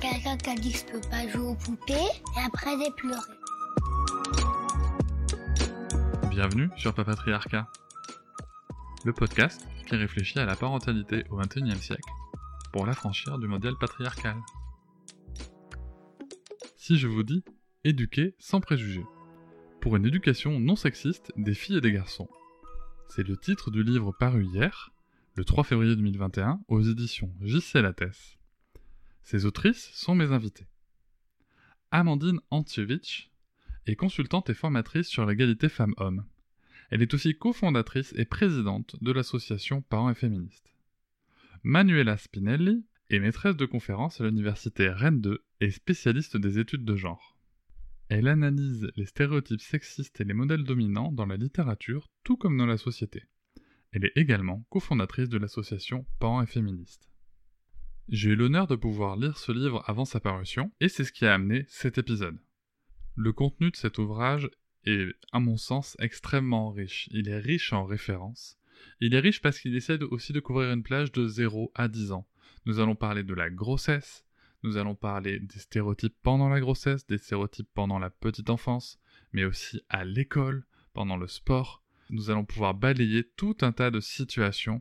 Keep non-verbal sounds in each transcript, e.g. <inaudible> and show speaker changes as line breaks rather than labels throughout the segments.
Quelqu'un qui a dit que je peux pas jouer aux poupées et après j'ai pleuré.
Bienvenue sur Papatriarcat, le podcast qui réfléchit à la parentalité au XXIe siècle pour l'affranchir du modèle patriarcal. Si je vous dis éduquer sans préjugés, pour une éducation non sexiste des filles et des garçons, c'est le titre du livre paru hier, le 3 février 2021, aux éditions J.C. Lattès. Ces autrices sont mes invitées. Amandine Antievich est consultante et formatrice sur l'égalité femmes-hommes. Elle est aussi cofondatrice et présidente de l'association Parents et Féministes. Manuela Spinelli est maîtresse de conférences à l'université Rennes 2 et spécialiste des études de genre. Elle analyse les stéréotypes sexistes et les modèles dominants dans la littérature tout comme dans la société. Elle est également cofondatrice de l'association Parents et Féministes. J'ai eu l'honneur de pouvoir lire ce livre avant sa parution, et c'est ce qui a amené cet épisode. Le contenu de cet ouvrage est, à mon sens, extrêmement riche. Il est riche en références. Il est riche parce qu'il essaie aussi de couvrir une plage de 0 à 10 ans. Nous allons parler de la grossesse, nous allons parler des stéréotypes pendant la grossesse, des stéréotypes pendant la petite enfance, mais aussi à l'école, pendant le sport. Nous allons pouvoir balayer tout un tas de situations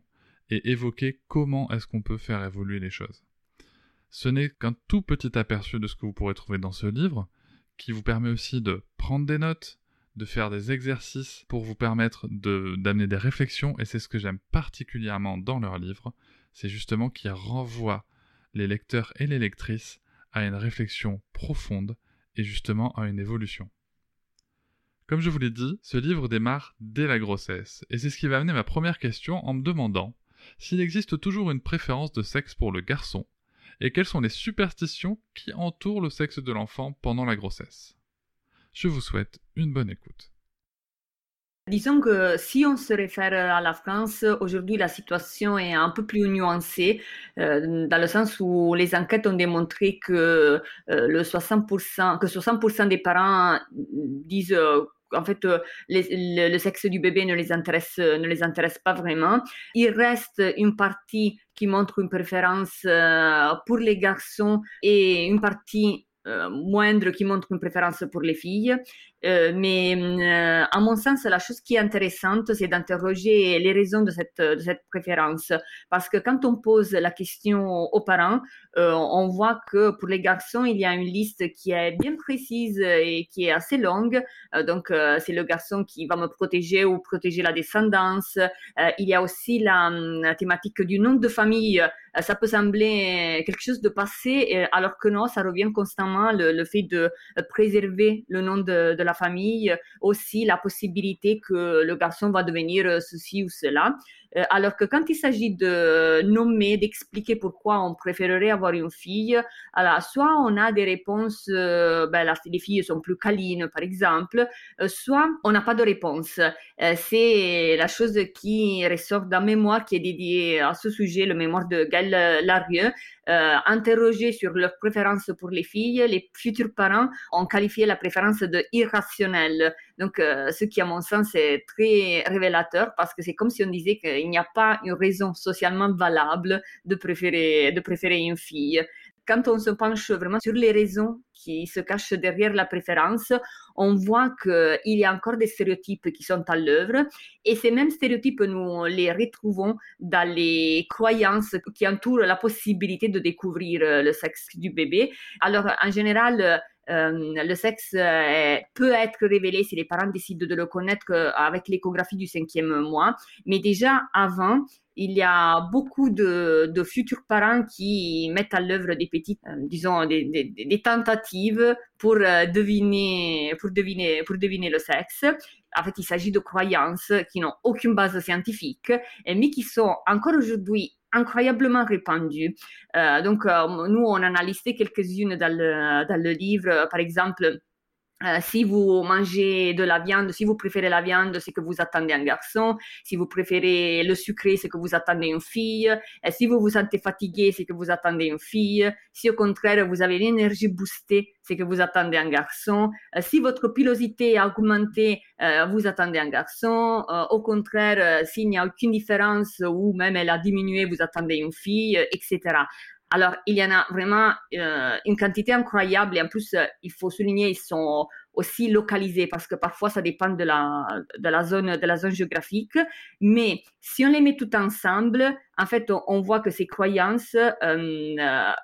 et évoquer comment est-ce qu'on peut faire évoluer les choses. Ce n'est qu'un tout petit aperçu de ce que vous pourrez trouver dans ce livre, qui vous permet aussi de prendre des notes, de faire des exercices pour vous permettre d'amener des réflexions, et c'est ce que j'aime particulièrement dans leur livre, c'est justement qu'ils renvoient les lecteurs et les lectrices à une réflexion profonde et justement à une évolution. Comme je vous l'ai dit, ce livre démarre dès la grossesse, et c'est ce qui va amener ma première question en me demandant s'il existe toujours une préférence de sexe pour le garçon, et quelles sont les superstitions qui entourent le sexe de l'enfant pendant la grossesse. Je vous souhaite une bonne écoute.
Disons que si on se réfère à la France, aujourd'hui la situation est un peu plus nuancée, euh, dans le sens où les enquêtes ont démontré que euh, le 60%, que 60% des parents disent euh, en fait, euh, le, sexe du bébé ne les intéresse, ne les intéresse pas vraiment. Il reste une partie qui montre une préférence euh, pour les garçons et une partie euh, moindre qui montre une préférence pour les filles. Euh, mais euh, à mon sens, la chose qui est intéressante, c'est d'interroger les raisons de cette, de cette préférence. Parce que quand on pose la question aux parents, euh, on voit que pour les garçons, il y a une liste qui est bien précise et qui est assez longue. Donc, c'est le garçon qui va me protéger ou protéger la descendance. il y a aussi la, la, thématique du nom de famille. ça peut sembler quelque chose de passé, alors que non, ça revient constamment, le, le fait de préserver le nom de, de la famille, aussi la possibilité que le garçon va devenir ceci ou cela. Euh, alors que quand il s'agit de nommer, d'expliquer pourquoi on préférerait avoir une fille, alors soit on a des réponses, euh, ben, les filles sont plus câlines par exemple, euh, soit on n'a pas de réponse. c'est la chose qui ressort d'un mémoire qui est dédié à ce sujet, le mémoire de Gaël Larieux, euh, interrogés sur leurs préférences pour les filles, les futurs parents ont qualifié la préférence de irrationnelle. Donc, euh, ce qui, à mon sens, est très révélateur parce que c'est comme si on disait qu'il n'y a pas une raison socialement valable de préférer, de préférer une fille quand on se penche vraiment sur les raisons qui se cachent derrière la préférence, on voit qu'il y a encore des stéréotypes qui sont à l'œuvre et ces mêmes stéréotypes, nous les retrouvons dans les croyances qui entourent la possibilité de découvrir le sexe du bébé. Alors, en général, euh, le sexe euh, peut être révélé si les parents décident de le connaître avec l'échographie du cinquième mois, mais déjà avant, il y a beaucoup de, futurs parents qui mettent à l'œuvre des petites, euh, disons, des, tentatives pour deviner, pour deviner, pour deviner le sexe. En fait, il s'agit de croyances qui n'ont aucune base scientifique, mais qui sont encore aujourd'hui incroyablement répandue. donc, nous, on en a quelques-unes dans le livre. Par exemple, euh, si vous mangez de la viande, si vous préférez la viande, c'est que vous attendez un garçon. Si vous préférez le sucré, c'est que vous attendez une fille. Si vous vous sentez fatigué, c'est que vous attendez une fille. Si au contraire vous avez l'énergie boostée, c'est que vous attendez un garçon. Euh, si votre pilosité a augmenté, euh, vous attendez un garçon. au contraire, s'il n'y a aucune différence ou même elle a diminué, vous attendez une fille, etc. Alors, il y en a vraiment euh, une quantité incroyable et en plus, euh, il faut souligner, ils sont aussi localisés parce que parfois, ça dépend de la, zone, de la zone géographique. Mais si on les met tout ensemble, en fait, on, voit que ces croyances euh,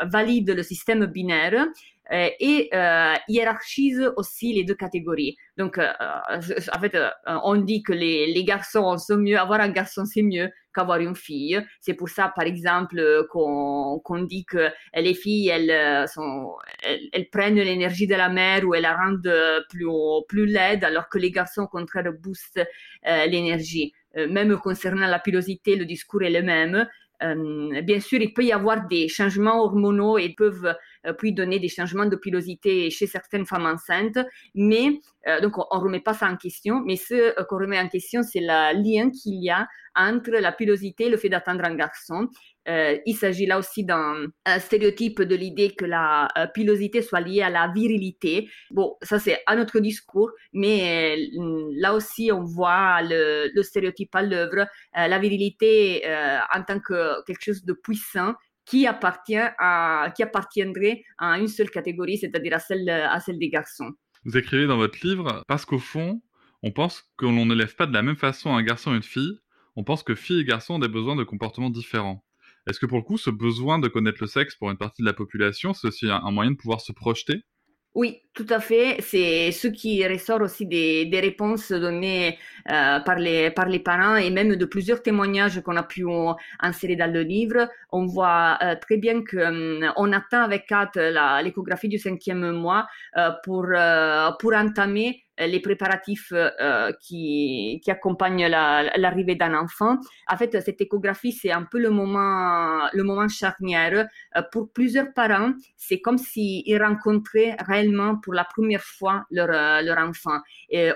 valident le système binaire et euh, hiérarchise aussi les deux catégories. Donc, en fait, on dit que les, les garçons sont mieux, avoir un garçon c'est mieux qu'avoir une fille. C'est pour ça, par exemple, qu'on dit que les filles, elles, elles, prennent l'énergie de la mère ou elles la rendent plus, plus laide, alors que les garçons, au contraire, boostent l'énergie. même concernant la pilosité, le discours est le même. Euh, bien sûr, il peut y avoir des changements hormonaux et peuvent euh, puis donner des changements de pilosité chez certaines femmes enceintes, mais euh, donc on ne remet pas ça en question, mais ce qu'on remet en question, c'est le lien qu'il y a entre la pilosité et le fait d'attendre un garçon. Euh, il s'agit là aussi d'un stéréotype de l'idée que la euh, pilosité soit liée à la virilité. Bon, ça c'est un autre discours, mais euh, là aussi on voit le stéréotype à l'œuvre, la virilité en tant que quelque chose de puissant qui appartiendrait à une seule catégorie, c'est-à-dire à celle, des garçons.
Vous écrivez dans votre livre, parce qu'au fond, on pense que l'on ne lève pas de la même façon un garçon et une fille, on pense que filles et garçons ont des besoins de comportement différents. Est-ce que pour le coup, ce besoin de connaître le sexe pour une partie de la population, c'est aussi un moyen de pouvoir se projeter?
Oui, tout à fait. C'est ce qui ressort aussi des, des réponses données euh, par, les, par les parents et même de plusieurs témoignages qu'on a pu insérer dans le livre. On voit euh, très bien qu'on hum, attend avec hâte l'échographie du cinquième mois euh, pour, pour entamer euh, les préparatifs euh, qui, qui, accompagnent l'arrivée d'un enfant. En fait, cette échographie, c'est un peu le moment, le moment charnière. Euh, pour plusieurs parents, c'est comme s'ils rencontraient réellement pour la première fois leur, leur enfant.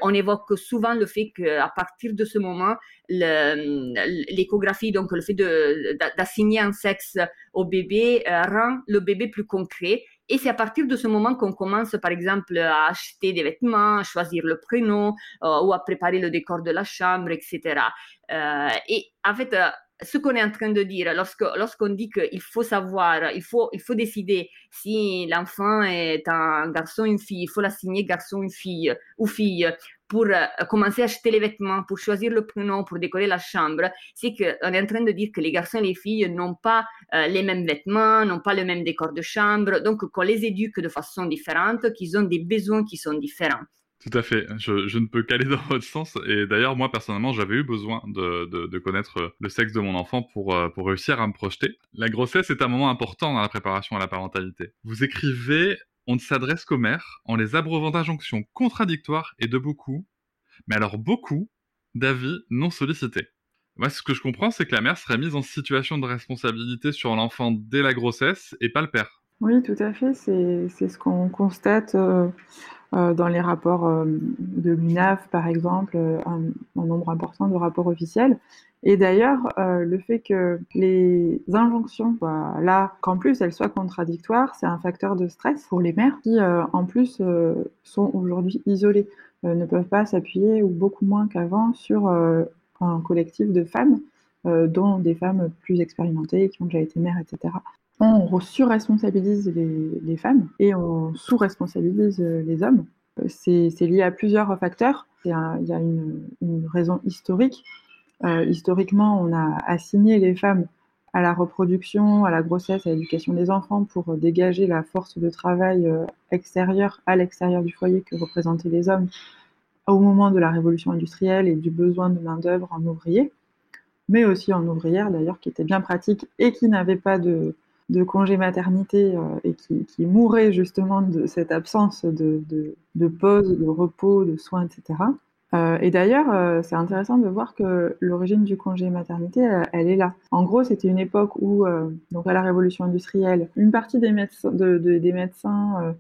On évoque souvent le fait qu'à partir de ce moment, l'échographie, donc le fait d'assigner un sexe au bébé, rend le bébé plus concret et c'est à partir de ce moment qu'on commence, par exemple, à acheter des vêtements, à choisir le prénom euh, ou à préparer le décor de la chambre, etc. Euh, et en fait, euh, ce qu'on est en train de dire, lorsqu'on dit qu'il faut savoir, il faut, il faut décider si l'enfant est un garçon ou une fille, il faut l'assigner garçon ou fille, ou fille, pour euh, commencer à acheter les vêtements, pour choisir le prénom, pour décorer la chambre, c'est qu'on est en train de dire que les garçons et les filles n'ont pas euh, les mêmes vêtements, n'ont pas le même décor de chambre, donc qu'on les éduque de façon différente, qu'ils ont des besoins qui sont différents.
Tout à fait, je, ne peux qu'aller <laughs> dans votre sens. Et d'ailleurs, moi personnellement, j'avais eu besoin de, connaître le sexe de mon enfant euh, pour réussir à me projeter. La grossesse est un moment important dans la préparation à la parentalité. Vous écrivez on ne s'adresse qu'aux mères en les abreuvant d'injonctions contradictoires et de beaucoup, mais alors beaucoup, d'avis non sollicités. Moi, ce que je comprends, c'est que la mère serait mise en situation de responsabilité sur l'enfant dès la grossesse et pas le père.
Oui, tout à fait. C'est ce qu'on constate euh, euh, dans les rapports euh, de l'UNAF, par exemple, un, nombre important de rapports officiels. Et d'ailleurs, le fait que les injonctions soient là, qu'en plus elles soient contradictoires, c'est un facteur de stress pour les mères qui, en plus, sont aujourd'hui isolées, ne peuvent pas s'appuyer, ou beaucoup moins qu'avant, sur un collectif de femmes, dont des femmes plus expérimentées, qui ont déjà été mères, etc on surresponsabilise les, les femmes et on sous-responsabilise euh, les hommes. Euh, c'est lié à plusieurs facteurs. Il y a une, raison historique. Euh, historiquement, on a assigné les femmes à la reproduction, à la grossesse, à l'éducation des enfants pour dégager la force de travail extérieure à l'extérieur du foyer que représentaient les hommes au moment de la révolution industrielle et du besoin de main-d'œuvre en ouvrier, mais aussi en ouvrière d'ailleurs, qui était bien pratique et qui n'avait pas de, congé maternité euh, et qui, qui, mourait justement de cette absence de, de, pause, de repos, de soins, etc. Euh, et d'ailleurs, euh, c'est intéressant de voir que l'origine du congé maternité, elle, est là. En gros, c'était une époque où, donc à la révolution industrielle, une partie des médecins,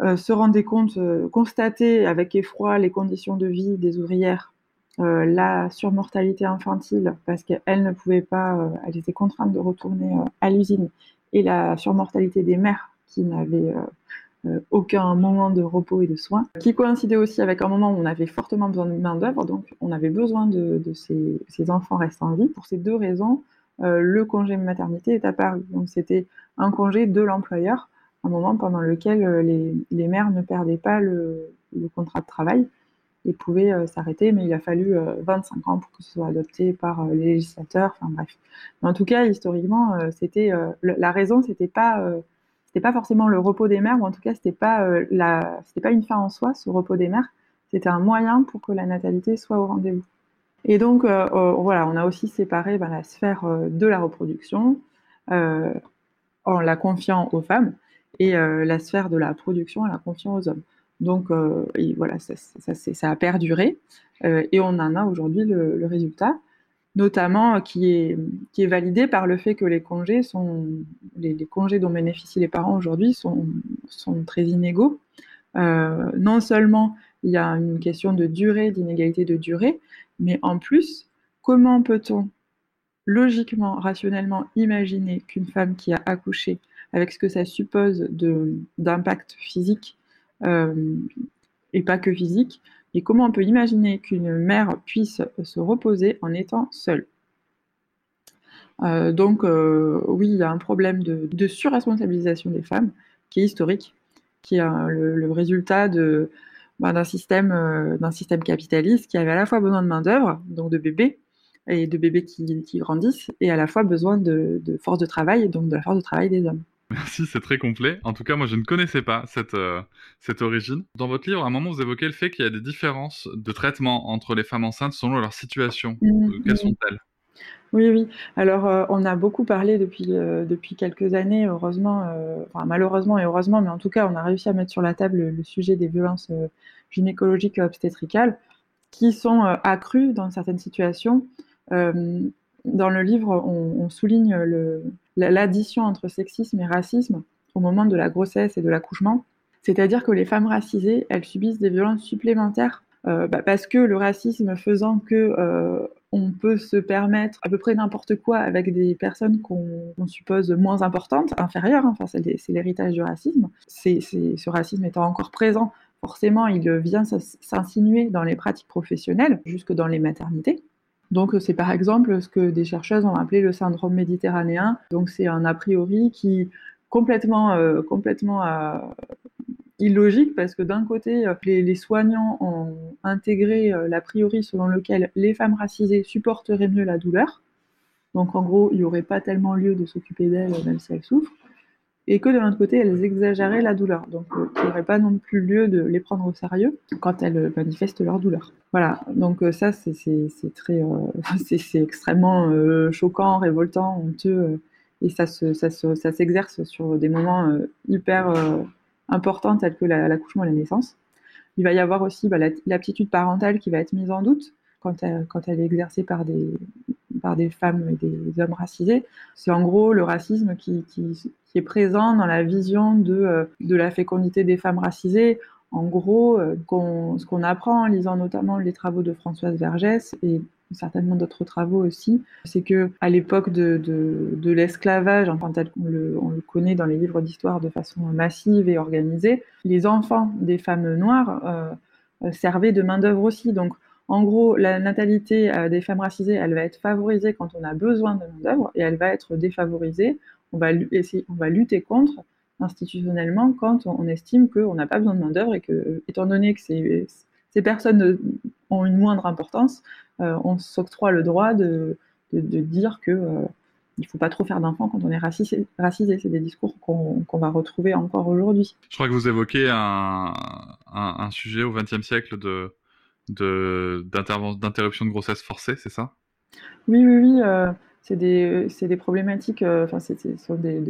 se rendaient compte, constataient avec effroi les conditions de vie des ouvrières euh, la surmortalité infantile parce qu'elles ne pouvaient pas, euh, elles étaient contraintes de retourner euh, à l'usine, et la surmortalité des mères qui n'avaient aucun moment de repos et de soins, qui coïncidait aussi avec un moment où on avait fortement besoin de main-d'œuvre, donc on avait besoin de, ces, enfants restant en vie. Pour ces deux raisons, le congé maternité est apparu. Donc c'était un congé de l'employeur, un moment pendant lequel les, mères ne perdaient pas le contrat de travail et pouvait euh, s'arrêter, mais il a fallu 25 euh, ans pour que ce soit adopté par euh, les législateurs. Enfin bref. Mais en tout cas, historiquement, c'était la raison, c'était pas c'était pas forcément le repos des mères, ou en tout cas, c'était pas la c'était pas une fin en soi, ce repos des mères. C'était un moyen pour que la natalité soit au rendez-vous. Et donc, voilà, on a aussi séparé ben, la sphère de la reproduction en la confiant aux femmes et la sphère de la production en la confiant aux hommes. Donc euh, voilà, ça, ça, a perduré euh, et on en a aujourd'hui le, résultat, notamment euh, qui est, qui est validé par le fait que les congés, sont, les, congés dont bénéficient les parents aujourd'hui sont, très inégaux. non seulement il y a une question de durée, d'inégalité de durée, mais en plus, comment peut-on logiquement, rationnellement imaginer qu'une femme qui a accouché, avec ce que ça suppose d'impact physique euh, et pas que physique. Et comment on peut imaginer qu'une mère puisse se reposer en étant seule? Euh, donc euh, oui, il y a un problème de, surresponsabilisation des femmes qui est historique, qui est le, résultat bah, d'un système, capitaliste qui avait à la fois besoin de main d'œuvre, donc de bébés et de bébés qui, grandissent, et à la fois besoin de, de force de travail, donc de la force de travail des hommes.
Merci, c'est très complet. En tout cas, moi, je ne connaissais pas cette, euh, cette origine. Dans votre livre, à un moment, vous évoquez le fait qu'il y a des différences de traitement entre les femmes enceintes selon leur situation. Mmh, euh, Quelles mmh. sont-elles?
Oui, oui. Alors, euh, on a beaucoup parlé depuis, depuis quelques années, heureusement, enfin, malheureusement et heureusement, mais en tout cas, on a réussi à mettre sur la table le, sujet des violences gynécologiques et obstétricales qui sont accrues dans certaines situations. Dans le livre, on souligne l'addition entre sexisme et racisme au moment de la grossesse et de l'accouchement. C'est-à-dire que les femmes racisées, elles subissent des violences supplémentaires euh, bah, parce que le racisme faisant que euh, on peut se permettre à peu près n'importe quoi avec des personnes qu'on suppose moins importantes, inférieures, hein, enfin, c'est l'héritage du racisme. Ce racisme étant encore présent, forcément, il vient s'insinuer dans les pratiques professionnelles, jusque dans les maternités. Donc c'est par exemple ce que des chercheuses ont appelé le syndrome méditerranéen. Donc c'est un a priori qui complètement euh, complètement euh, illogique parce que d'un côté euh, les, soignants ont intégré l'a priori selon lequel les femmes racisées supporteraient mieux la douleur. Donc en gros, il n'y aurait pas tellement lieu de s'occuper d'elles même si elles souffrent et que de l'autre côté, elles exagéraient la douleur. Donc, euh, il n'y aurait pas non plus lieu de les prendre au sérieux quand elles euh, manifestent leur douleur. Voilà, donc euh, ça, c'est très, <laughs> c'est extrêmement choquant, révoltant, honteux, et ça s'exerce ça sur des moments hyper importants tels que l'accouchement et la naissance. Il va y avoir aussi bah, l'aptitude parentale qui va être mise en doute quand elle, quand est exercée par des, femmes et des hommes racisés. C'est en gros le racisme qui, est présent dans la vision de, euh, de la fécondité des femmes racisées. En gros, euh, ce qu'on apprend en lisant notamment les travaux de Françoise Vergès et certainement d'autres travaux aussi, c'est que à l'époque de, l'esclavage, le, on le, connaît dans les livres d'histoire de façon massive et organisée, les enfants des femmes noires euh, servaient de main d'œuvre aussi. En gros, la natalité euh, des femmes racisées, elle va être favorisée quand on a besoin de main-d'œuvre et elle va être défavorisée. On va, essayer, on va lutter contre institutionnellement quand on estime qu'on n'a pas besoin de main-d'œuvre et que, étant donné que ces, personnes ont une moindre importance, euh, on s'octroie le droit de, dire que euh, il ne faut pas trop faire d'enfants quand on est racisé. racisé. C'est des discours qu'on va retrouver encore aujourd'hui.
Je crois que vous évoquez un, un sujet au XXe siècle de, d'interruption de, grossesse forcée, c'est ça?
Oui, oui, oui. Euh, c'est des, des, problématiques, euh, enfin, ce sont des,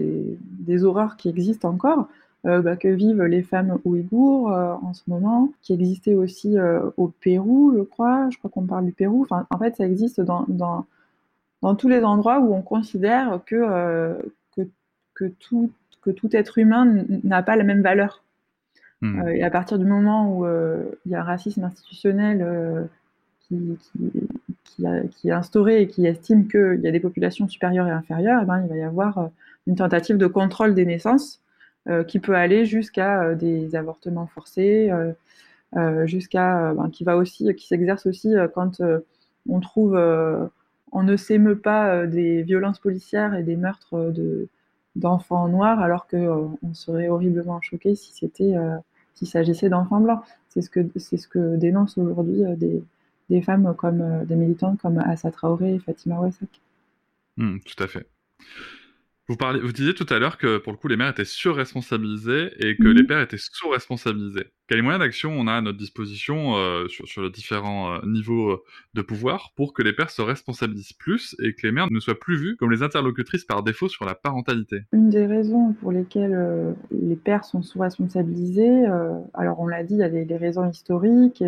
des, horreurs qui existent encore. bah, que vivent les femmes ouïghours en ce moment, qui existait aussi au Pérou, je crois. Je crois qu'on parle du Pérou. Enfin, en fait, ça existe dans, dans, dans tous les endroits où on considère que, que, que, tout, que tout être humain n'a pas la même valeur. Hmm. et à partir du moment où il y a un racisme institutionnel qui, qui, est instauré et qui estime qu'il y a des populations supérieures et inférieures, eh ben, il va y avoir euh, une tentative de contrôle des naissances euh, qui peut aller jusqu'à euh, des avortements forcés, jusqu'à ben, qui va aussi, qui s'exerce aussi quand on trouve, on ne s'émeut pas des violences policières et des meurtres de d'enfants noirs, alors qu'on on serait horriblement choqué si c'était, s'il s'agissait d'enfants blancs. C'est ce que c'est ce que dénoncent aujourd'hui des des femmes comme euh, des militantes comme Assa Traoré et Fatima Ouassak.
Hmm, tout à fait. Vous, parlez, vous disiez tout à l'heure que pour le coup les mères étaient surresponsabilisées et que les mhm. pères étaient sous-responsabilisés. Quels moyens d'action on a à notre disposition euh, sur, sur, les différents euh, niveaux de pouvoir pour que les pères se responsabilisent plus et que les mères ne soient plus vues comme les interlocutrices par défaut sur la parentalité?
Une des raisons pour lesquelles les pères sont sous-responsabilisés, alors on l'a dit, il y a des raisons historiques,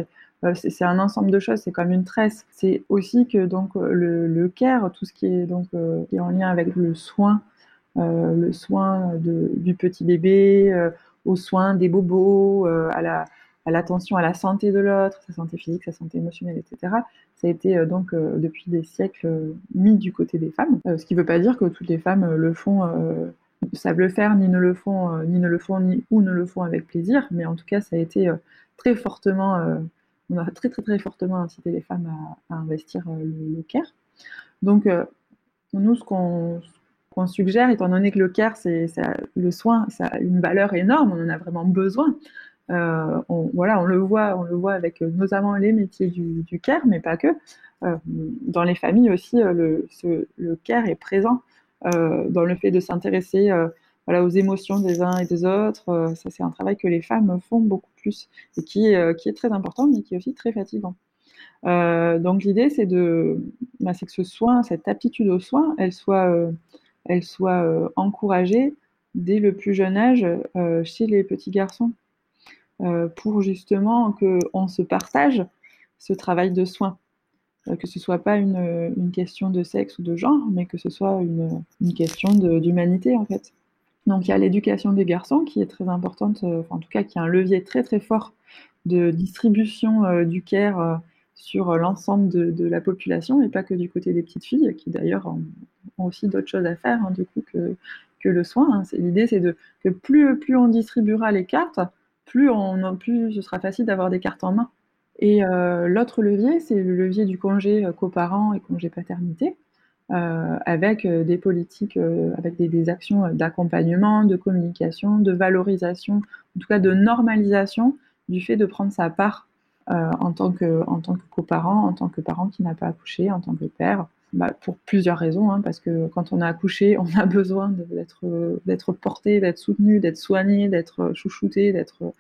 euh, c'est un ensemble de choses, c'est comme une tresse. C'est aussi que donc le, le, care, tout ce qui est donc euh, qui est en lien avec le soin, euh, le soin du petit bébé, aux soins des bobos, à la à l'attention à la santé de l'autre, sa santé physique, sa santé émotionnelle, etc. Ça a été donc depuis des siècles mis du côté des femmes, ce qui ne veut pas dire que toutes les femmes le font savent le faire, ni ne le font, ni ne le font, ni ou ne le font avec plaisir, mais en tout cas, ça a été très fortement on a très très très fortement incité les femmes à, investir euh, le, care. Donc, euh, nous, ce qu'on suggère, étant donné que le care, c'est le soin, ça a une valeur énorme, on en a vraiment besoin. Euh, on, voilà, on le voit, on le voit avec notamment les métiers du, du care, mais pas que. dans les familles aussi, le, le care est présent dans le fait de s'intéresser aux émotions des uns et des autres. Euh, ça, c'est un travail que les femmes font beaucoup plus et qui, euh, est très important, mais qui est aussi très fatigant. Euh, donc l'idée, c'est de, bah, que ce soin, cette aptitude au soin, elle soit, elle soit encouragée dès le plus jeune âge chez les petits garçons, pour justement qu'on se partage ce travail de soin que ce soit pas une, question de sexe ou de genre, mais que ce soit une, question d'humanité en fait. Donc il y a l'éducation des garçons qui est très importante, euh, en tout cas qui est un levier très très fort de distribution euh, du care euh, sur l'ensemble de, la population et pas que du côté des petites filles qui d'ailleurs ont, aussi d'autres choses à faire hein, du coup que, que le soin. Hein. L'idée c'est que plus, plus on distribuera les cartes, plus, on, plus ce sera facile d'avoir des cartes en main. Et l'autre levier, c'est le levier du congé coparent et congé paternité. Euh, avec euh, des politiques, euh, avec des, actions d'accompagnement, de communication, de valorisation, en tout cas de normalisation du fait de prendre sa part en tant que en tant coparent, en tant que parent qui n'a pas accouché, en tant que père. Bah, pour plusieurs raisons, hein, parce que quand on a accouché, <laughs> on a besoin d'être porté, d'être soutenu, d'être soigné, d'être chouchouté, d'être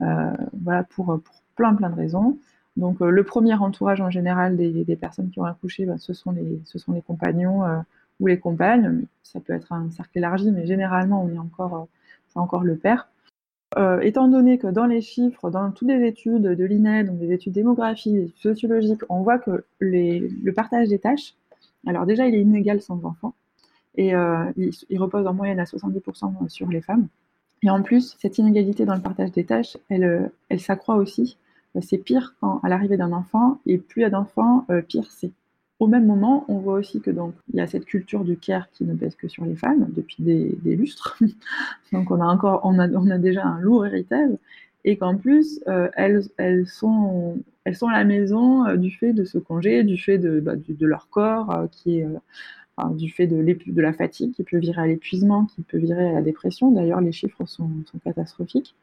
voilà pour, plein de raisons. Donc euh, le premier entourage en général des, personnes qui ont accouché, ben, ce, sont les, compagnons euh, ou les compagnes. Ça peut être un cercle élargi, mais généralement on est encore, euh, encore le père. Étant donné que dans les chiffres, dans toutes les études de l'INED, donc des études démographiques, sociologiques, on voit que le partage des tâches, alors déjà il est inégal sans enfants, et il, repose en moyenne à 70% sur les femmes. Et en plus, cette inégalité dans le partage des tâches, elle, s'accroît aussi euh, c'est pire à l'arrivée d'un enfant, et plus il y a d'enfants, euh, pire c'est. Au même moment, on voit aussi que donc il y a cette culture du care qui ne pèse que sur les femmes depuis des, lustres. <laughs> donc on a encore, on a, déjà un lourd héritage, et qu'en plus euh, elles, elles sont, elles sont à la maison du fait de ce congé, du fait de, bah, de leur corps qui est du fait de, de, la fatigue qui peut virer à l'épuisement, qui peut virer à la dépression. D'ailleurs, les chiffres sont catastrophiques.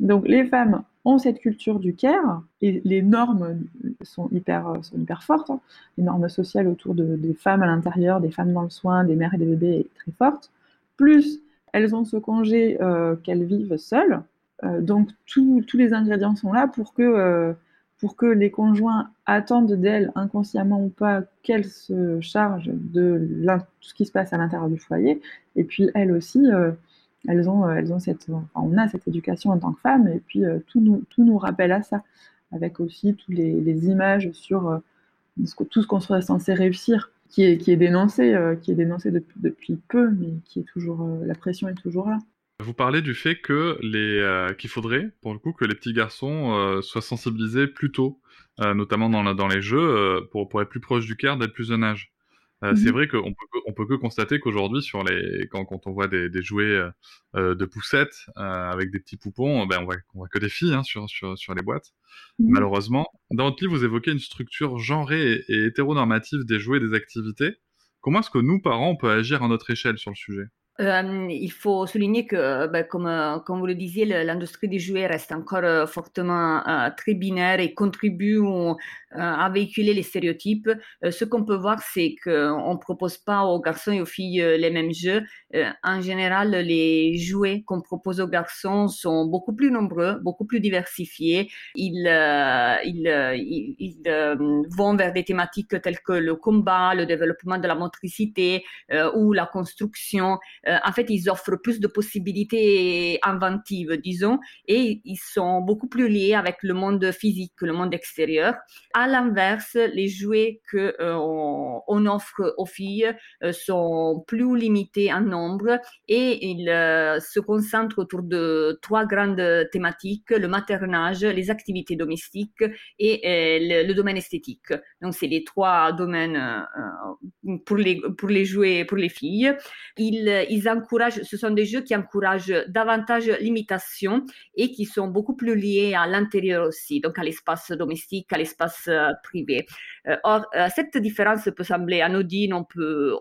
Donc les femmes ont cette culture du care et les normes sont hyper, sont hyper fortes. Hein. Les normes sociales autour de, des femmes à l'intérieur, des femmes dans le soin, des mères et des bébés est très fortes. Plus elles ont ce congé euh, qu'elles vivent seules. Euh, donc tous les ingrédients sont là pour que, euh, pour que les conjoints attendent d'elles, inconsciemment ou pas, qu'elles se chargent de tout ce qui se passe à l'intérieur du foyer. Et puis elles aussi elles ont, elles ont cette, on a cette éducation en tant que femme, et puis tout, nous, tout nous rappelle à ça, avec aussi toutes les, images sur tout ce qu'on serait censé réussir, qui est, qui est dénoncé, qui est dénoncé depuis, peu, mais qui est toujours, la pression est toujours là.
Vous parlez du fait que les qu'il faudrait, pour le coup, que les petits garçons soient sensibilisés plus tôt, notamment dans, dans les jeux, pour, être plus proche du cœur d'être plus jeune âge. Euh, c'est mhm. vrai qu'on peut, on peut que constater qu'aujourd'hui, sur les, quand, quand on voit des, des jouets euh, euh de poussettes euh, avec des petits poupons, ben on voit, on voit que des filles hein, sur, sur, sur les boîtes. Mhm. Malheureusement, dans votre livre, vous évoquez une structure genrée et, et hétéronormative des jouets et des activités. Comment est-ce que nous, parents, on peut agir à notre échelle sur le sujet?
Euh, il faut souligner que, ben, comme, euh, comme, vous le disiez, l'industrie des jouets reste encore euh, fortement très binaire et contribue à véhiculer les stéréotypes. ce qu'on peut voir, c'est qu'on ne propose pas aux garçons et aux filles les mêmes jeux. en général, les jouets qu'on propose aux garçons sont beaucoup plus nombreux, beaucoup plus diversifiés. Ils vont vers des thématiques telles que le combat, le développement de la motricité ou la construction. Euh, en fait, ils offrent plus de possibilités inventives, disons, et ils sont beaucoup plus liés avec le monde physique, le monde extérieur. À l'inverse, les jouets que euh, on, offre aux filles euh, sont plus limités en nombre et ils se concentrent autour de trois grandes thématiques le maternage, les activités domestiques et le, domaine esthétique. Donc, c'est les trois domaines pour les pour les jouets pour les filles. Ils ils encouragent, ce sont des jeux qui encouragent davantage l'imitation et qui sont beaucoup plus liés à l'intérieur aussi, donc à l'espace domestique, à l'espace euh, privé. Euh, or, euh, cette différence peut sembler anodine, on peut,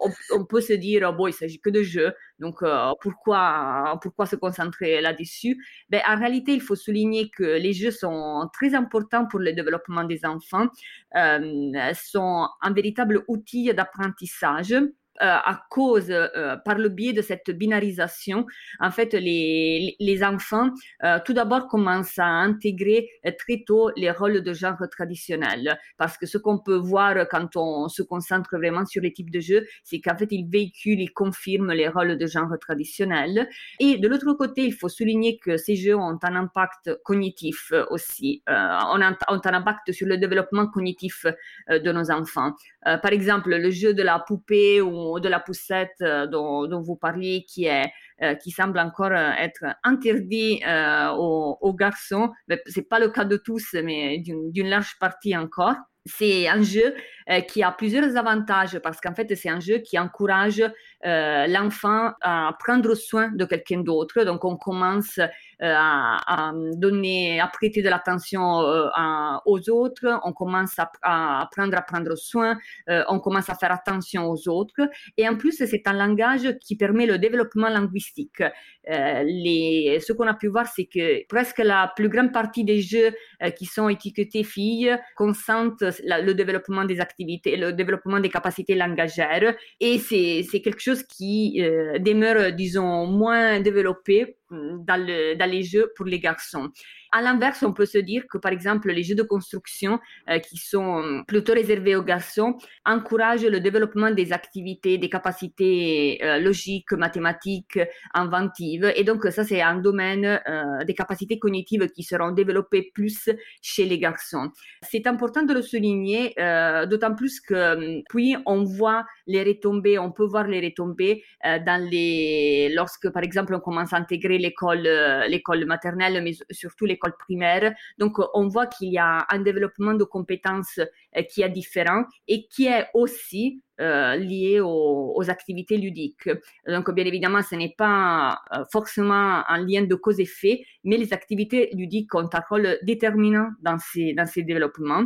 se dire, oh, bon, il s'agit que de jeux, donc pourquoi, pourquoi se concentrer là-dessus? Ben, En réalité, il faut souligner que les jeux sont très importants pour le développement des enfants, sont un véritable outil d'apprentissage euh, à cause, euh, par le biais de cette binarisation, en fait, les, les enfants, euh, tout d'abord, commencent à intégrer très tôt les rôles de genre traditionnels. Parce que ce qu'on peut voir quand on se concentre vraiment sur les types de jeux, c'est qu'en fait, ils véhiculent, ils confirment les rôles de genre traditionnels. Et de l'autre côté, il faut souligner que ces jeux ont un impact cognitif aussi, ont un, ont un impact sur le développement cognitif de nos enfants. par exemple, le jeu de la poupée ou de la poussette euh, dont, vous parliez, qui, est, euh, qui semble encore euh, être interdit aux, garçons. Ce n'est pas le cas de tous, mais d'une large partie encore c'est un jeu qui a plusieurs avantages parce qu'en fait, c'est un jeu qui encourage l'enfant à prendre soin de quelqu'un d'autre. Donc, on commence euh, à, donner, à prêter de l'attention euh, aux autres, on commence à, apprendre à prendre soin, euh, on commence à faire attention aux autres. Et en plus, c'est un langage qui permet le développement linguistique. les, ce qu'on a pu voir, c'est que presque la plus grande partie des jeux qui sont étiquetés filles consentent le développement des activités, le développement des capacités langagères. Et c'est quelque chose qui demeure, disons, moins développé dans, le, dans les jeux pour les garçons. À l'inverse, on peut se dire que, par exemple, les jeux de construction euh, qui sont plutôt réservés aux garçons encouragent le développement des activités, des capacités euh, logiques, mathématiques, inventives. Et donc, ça, c'est un domaine euh, des capacités cognitives qui seront développées plus chez les garçons. C'est important de le souligner, d'autant plus que puis on voit les retombées, on peut voir les retombées dans les lorsque, par exemple, on commence à intégrer l'école, l'école maternelle, mais surtout les Donc, on voit qu'il y a un développement de compétences euh, qui est différent et qui est aussi euh, lié aux, activités ludiques. Donc, bien évidemment, ce n'est pas euh, forcément un lien de cause-effet, mais les activités ludiques ont un rôle déterminant dans ces, dans ces développements.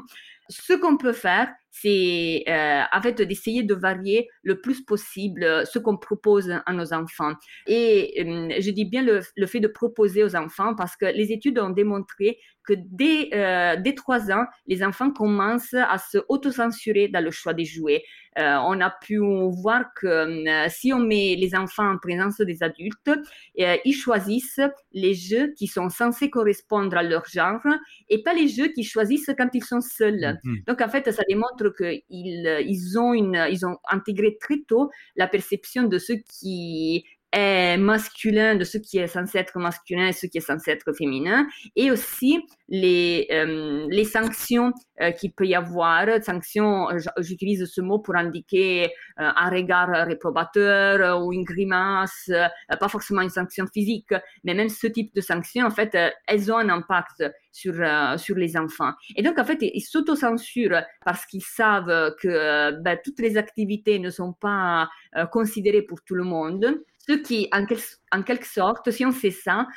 Ce qu'on peut faire, c'est euh, en fait d'essayer de varier le plus possible ce qu'on propose à nos enfants. Et euh, je dis bien le, fait de proposer aux enfants parce que les études ont démontré que dès, euh, dès 3 ans, les enfants commencent à se autocensurer dans le choix des jouets. Euh, on a pu voir que euh, si on met les enfants en présence des adultes, euh, ils choisissent les jeux qui sont censés correspondre à leur genre et pas les jeux qu'ils choisissent quand ils sont seuls. Mhm. Donc en fait, ça démontre qu'ils ils ont, une, ils ont intégré très tôt la perception de ce qui est masculin, de ce qui est censé être masculin et ce qui est censé être féminin, et aussi les, euh, les sanctions euh, qu'il peut y avoir. Sanctions, j'utilise ce mot pour indiquer euh, un regard réprobateur ou une grimace, pas forcément une sanction physique, mais même ce type de sanctions, en fait, elles ont un impact sur, sur les enfants. Et donc, en fait, ils s'autocensurent parce qu'ils savent que ben, toutes les activités ne sont pas considérées pour tout le monde. Ce qui, en, en quelque sorte, si on sait ça,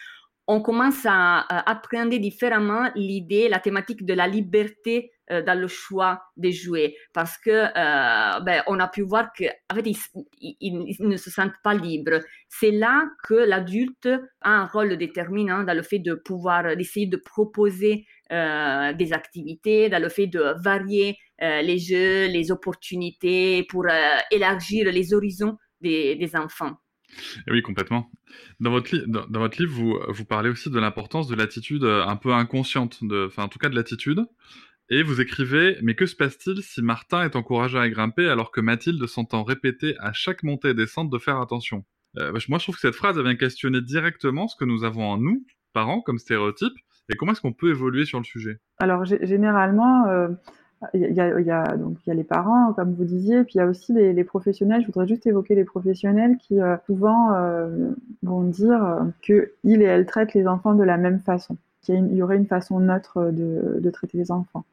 on commence à, appréhender différemment l'idée, la thématique de la liberté euh, dans le choix des jouets, parce que euh, ben, a pu voir qu'en fait ils, ne se sentent pas libres. C'est là que l'adulte a un rôle déterminant dans le fait de pouvoir d'essayer de proposer euh, des activités, dans le fait de varier les jeux, les opportunités pour élargir les horizons des enfants.
Oui, complètement. Dans votre, livre, vous, parlez aussi de l'importance de l'attitude euh, un peu inconsciente, enfin en tout cas de l'attitude. Et vous écrivez Mais que se passe-t-il si Martin est encouragé à grimper alors que Mathilde s'entend répéter à chaque montée et descente de faire attention? Euh, Moi, je trouve que cette phrase vient questionner directement ce que nous avons en nous, parents, comme stéréotype, et comment est-ce qu'on peut évoluer sur le sujet?
Alors, généralement, euh, il y, a, donc, il y a les parents, comme vous disiez, puis il y a aussi les, professionnels. Je voudrais juste évoquer les professionnels qui euh, souvent euh, vont dire euh, qu'ils et elles traitent les enfants de la même façon, qu'il y, aurait une façon neutre de, de traiter les enfants.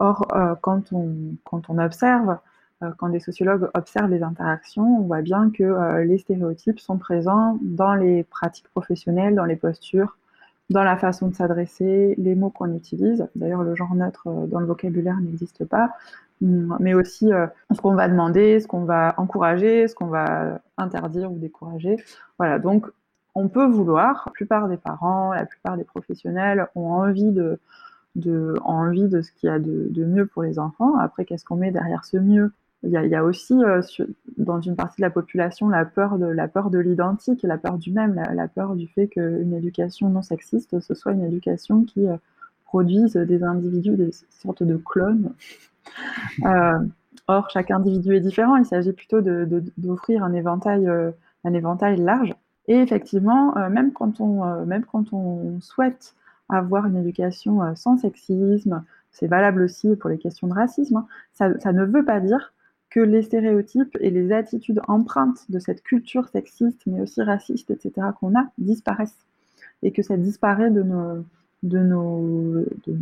Or, quand, on, quand on observe, quand des sociologues observent les interactions, on voit bien que les stéréotypes sont présents dans les pratiques professionnelles, dans les postures, dans la façon de s'adresser, les mots qu'on utilise. D'ailleurs, le genre neutre euh, dans le vocabulaire n'existe pas, hum, mais aussi euh, ce qu'on va demander, ce qu'on va encourager, ce qu'on va interdire ou décourager. Voilà, donc on peut vouloir, la plupart des parents, la plupart des professionnels ont envie de, ce qu'il y a de, de mieux pour les enfants. Après, qu'est-ce qu'on met derrière ce mieux? Il y, a, il y a, aussi euh, dans une partie de la population la peur de la peur de l'identique, la peur du même, la, la peur du fait qu'une éducation non sexiste ce soit une éducation qui euh, produise des individus, des sortes de clones. <laughs> Euh, or, chaque individu est différent. Il s'agit plutôt d'offrir un éventail, un éventail large. Et effectivement, euh, même quand on même quand on souhaite avoir une éducation sans sexisme, c'est valable aussi pour les questions de racisme. Hein, ça, ça ne veut pas dire que les stéréotypes et les attitudes empreintes de cette culture sexiste, mais aussi raciste, etc., qu'on a, disparaissent. Et que ça disparaît de nos, de nos, de,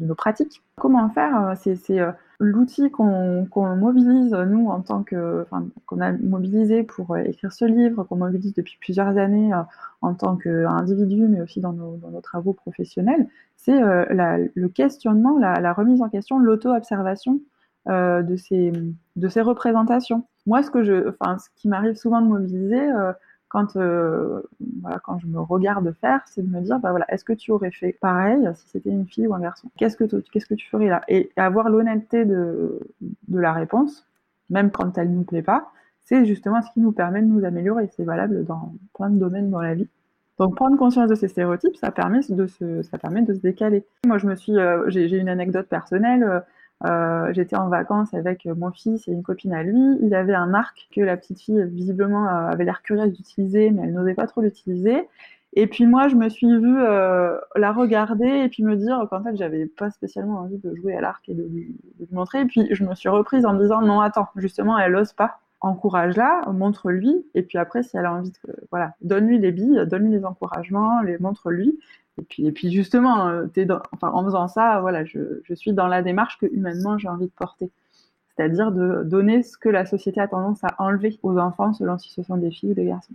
nos pratiques. Comment faire? C'est euh, l'outil qu'on mobilise, nous, en tant que. Qu'on a mobilisé pour euh, écrire ce livre, qu'on mobilise depuis plusieurs années euh, en tant qu'individu, mais aussi dans nos, travaux professionnels, c'est le questionnement, la, remise en question, l'auto-observation euh, de, ces, de ces représentations. Moi, ce, que je, enfin, ce qui m'arrive souvent de mobiliser euh, quand, euh, voilà, quand je me regarde faire, c'est de me dire, bah voilà, est-ce que tu aurais fait pareil si c'était une fille ou un garçon? Qu'est-ce que que tu ferais là? Et avoir l'honnêteté de, de la réponse, même quand elle ne nous plaît pas, c'est justement ce qui nous permet de nous améliorer. C'est valable dans plein de domaines dans la vie. Donc prendre conscience de ces stéréotypes, ça permet de se, ça permet de se décaler. Moi, je me suis, j'ai une anecdote personnelle. Euh, j'étais en vacances avec mon fils et une copine à lui. Il avait un arc que la petite fille, visiblement, euh, avait l'air curieuse d'utiliser, mais elle n'osait pas trop l'utiliser. Et puis moi, je me suis vue euh, la regarder et puis me dire qu'en fait, j'avais pas spécialement envie de jouer à l'arc et de lui, de lui, montrer. Et puis je me suis reprise en me disant non, attends, justement, elle ose pas. Encourage-la, montre-lui. Et puis après, si elle a envie de, voilà, donne-lui les billes, donne-lui les encouragements, les montre-lui. Et puis, et puis justement, euh, en faisant ça, voilà, je, suis dans la démarche que humainement j'ai envie de porter. C'est-à-dire de donner ce que la société a tendance à enlever aux enfants selon si ce sont des filles ou des garçons.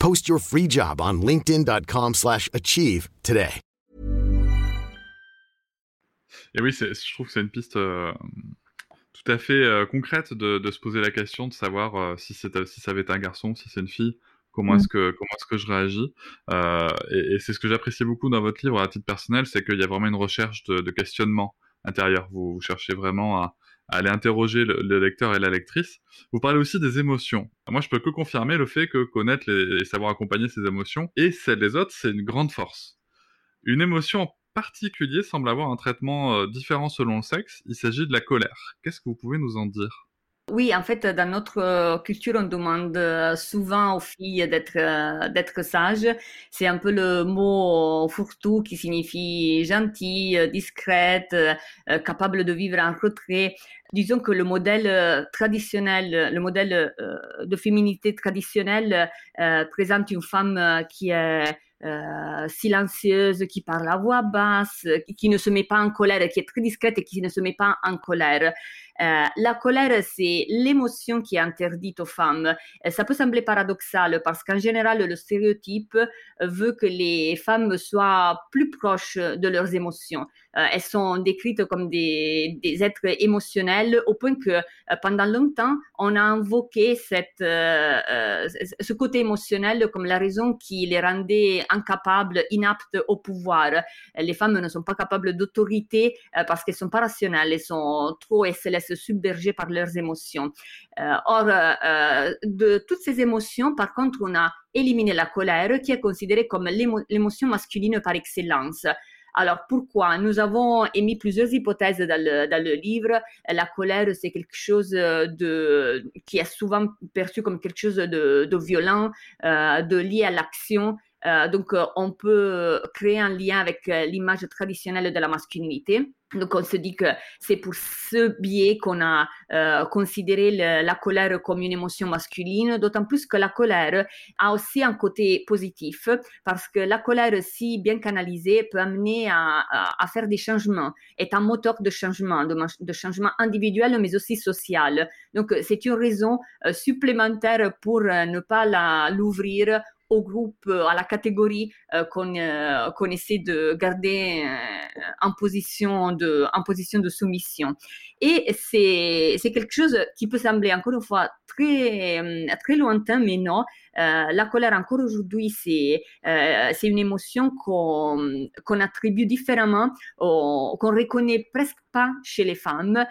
Post your free job on linkedin.com/achieve today.
Et oui, je trouve que c'est une piste euh, tout à fait euh, concrète de, de, se poser la question de savoir euh, si, si ça avait été un garçon, si c'est une fille, Comment
Mm.
est-ce que comment est-ce que je réagis Euh, Et, et c'est ce que j'apprécie beaucoup dans votre livre à titre personnel, c'est qu'il y a vraiment une recherche de, de questionnement intérieur. Vous, vous cherchez vraiment à, à aller interroger le, le lecteur et la lectrice. Vous parlez aussi des émotions. Moi, je peux que confirmer le fait que connaître et savoir accompagner ces émotions et celles des autres, c'est une grande force. Une émotion en particulier semble avoir un traitement euh, différent selon le sexe. Il s'agit de la colère. Qu'est-ce que vous pouvez nous en dire?
Oui, en fait, dans notre euh, culture, on demande euh, souvent aux filles d'être euh, d'être sages. C'est un peu le mot fourre-tout qui signifie gentille, discrète, capable de vivre en retrait. Disons que le modèle traditionnel, le modèle de féminité traditionnelle présente une femme qui est silencieuse, qui parle à voix basse, qui ne se met pas en colère, qui est très discrète et qui ne se met pas en colère. Euh, la colère, c'est l'émotion qui est interdite aux femmes. Euh, ça peut sembler paradoxal parce qu'en général, le stéréotype veut que les femmes soient plus proches de leurs émotions. Euh, elles sont décrites comme des, êtres émotionnels au point que pendant longtemps, on a invoqué cette, ce côté émotionnel comme la raison qui les rendait incapables, inaptes au pouvoir. Les femmes ne sont pas capables d'autorité parce qu'elles sont pas rationnelles, elles sont trop, elles submerger par leurs émotions. Euh, or, euh, de toutes ces émotions, par contre, on a éliminé la colère qui est considérée comme l'émo- l'émotion masculine par excellence. Alors pourquoi? Nous avons émis plusieurs hypothèses dans le, livre. La colère, c'est quelque chose euh, qui est souvent perçu comme quelque chose de, violent, de lié à l'action. Euh, donc, euh, on peut créer un lien avec euh, l'image traditionnelle de la masculinité. Donc, on se dit que c'est pour ce biais qu'on a euh, considéré la colère comme une émotion masculine, d'autant plus que la colère a aussi un côté positif, parce que la colère, si bien canalisée, peut amener à, faire des changements, est un moteur de changement, de, changement individuel, mais aussi social. Donc, euh, c'est une raison euh, supplémentaire pour euh, ne pas l'ouvrir au groupe, euh, à la catégorie euh, qu'on euh, qu'on essaie de garder en, position de, en position de soumission. Et c'est quelque chose qui peut sembler encore une fois très, très lointain, mais non. La colère, encore aujourd'hui, c'est euh, une émotion qu'on qu'on attribue différemment, qu'on reconnaît presque pas chez les femmes.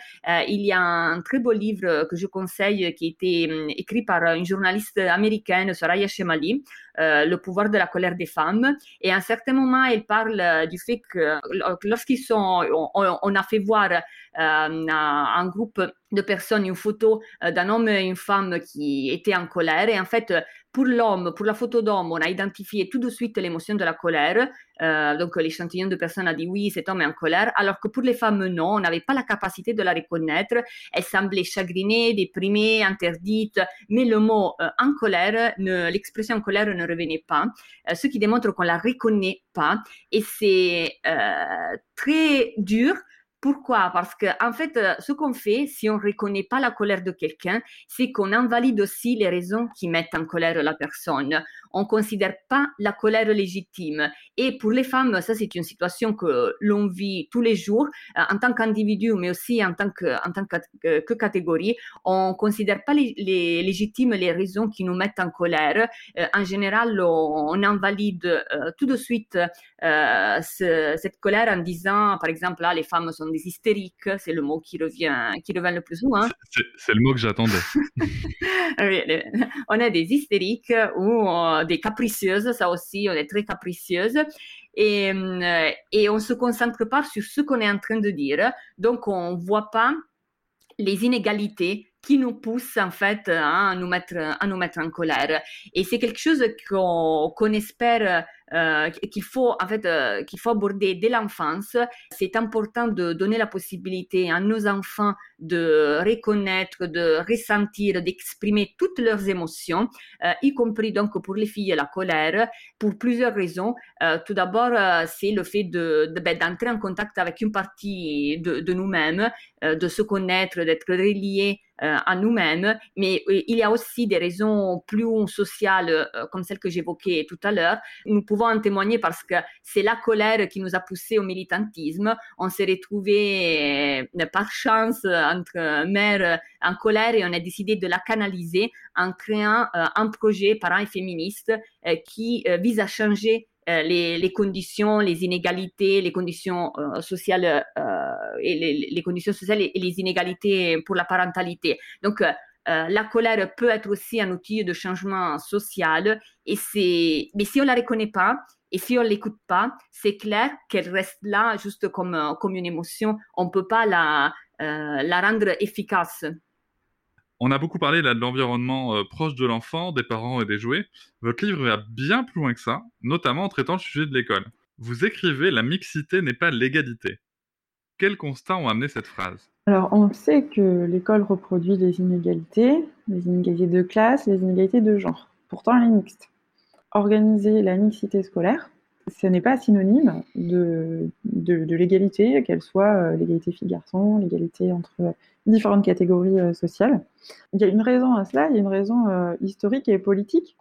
Il y a un très beau livre que je conseille qui a été écrit par une journaliste américaine, Soraya Chemali, euh, Le pouvoir de la colère des femmes. Et à un certain moment, elle parle euh, du fait que lorsqu'ils sont, on, a fait voir euh, un groupe de personnes une photo euh, d'un homme et une femme qui étaient en colère. Et en fait, pour l'homme, pour la photo d'homme, on a identifié tout de suite l'émotion de la colère. Euh, donc l'échantillon de personnes a dit oui, cet homme est en colère, alors que pour les femmes, non, on n'avait pas la capacité de la reconnaître. Elle semblait chagrinée, déprimée, interdite, mais le mot euh, en colère, l'expression en colère ne revenait pas, euh, ce qui démontre qu'on la reconnaît pas. Et c'est euh, très dur. Pourquoi? Parce que en fait, euh, ce qu'on fait, si on ne reconnaît pas la colère de quelqu'un, c'est qu'on invalide aussi les raisons qui mettent en colère la personne. On ne considère pas la colère légitime. Et pour les femmes, ça c'est une situation que l'on vit tous les jours euh, en tant qu'individu, mais aussi en tant que, en tant que, catégorie. On ne considère pas les, les légitimes les raisons qui nous mettent en colère. Euh, en général, on, on invalide euh, tout de suite euh, ce- cette colère en disant, par exemple, là, les femmes sont des hystériques, c'est le mot qui revient, qui revient le plus souvent.
C'est le mot que j'attendais. <laughs>
On est des hystériques ou des capricieuses, ça aussi, on est très capricieuses. Et, euh, et on se concentre pas sur ce qu'on est en train de dire. Donc, on voit pas les inégalités qui nous poussent en fait à nous mettre, à nous mettre en colère. Et c'est quelque chose qu'on espère euh, qu'il faut en fait euh, qu'il faut aborder dès l'enfance. C'est important de donner la possibilité à nos enfants de reconnaître, de ressentir, d'exprimer toutes leurs émotions, euh, y compris donc pour les filles la colère, pour plusieurs raisons. Tout d'abord, c'est le fait de, ben, d'entrer en contact avec une partie de, nous-mêmes, de se connaître, d'être relié à nous-mêmes, mais il y a aussi des raisons plus sociales, comme celles que j'évoquais tout à l'heure. Nous pouvons en témoigner parce que c'est la colère qui nous a poussés au militantisme. On s'est retrouvés par chance entre mères en colère et on a décidé de la canaliser en créant un projet parents et féministe qui vise à changer euh, les, conditions, les inégalités, les conditions euh, sociales euh, et les, conditions sociales et les inégalités pour la parentalité. Donc la colère peut être aussi un outil de changement social et mais si on la reconnaît pas et si on l'écoute pas, c'est clair qu'elle reste là juste comme comme une émotion. On peut pas la la rendre efficace.
On a beaucoup parlé là de l'environnement euh, proche de l'enfant, des parents et des jouets. Votre livre va bien plus loin que ça, notamment en traitant le sujet de l'école. Vous écrivez La mixité n'est pas l'égalité. Quels constats ont amené cette phrase?
Alors, on sait que l'école reproduit les inégalités, les inégalités de classe, les inégalités de genre. Pourtant, elle est mixte. Organiser la mixité scolaire, ce n'est pas synonyme de, l'égalité, qu'elle soit euh, l'égalité filles-garçons, l'égalité entre différentes catégories euh, sociales. Il y a une raison à cela, il y a une raison euh, historique et politique.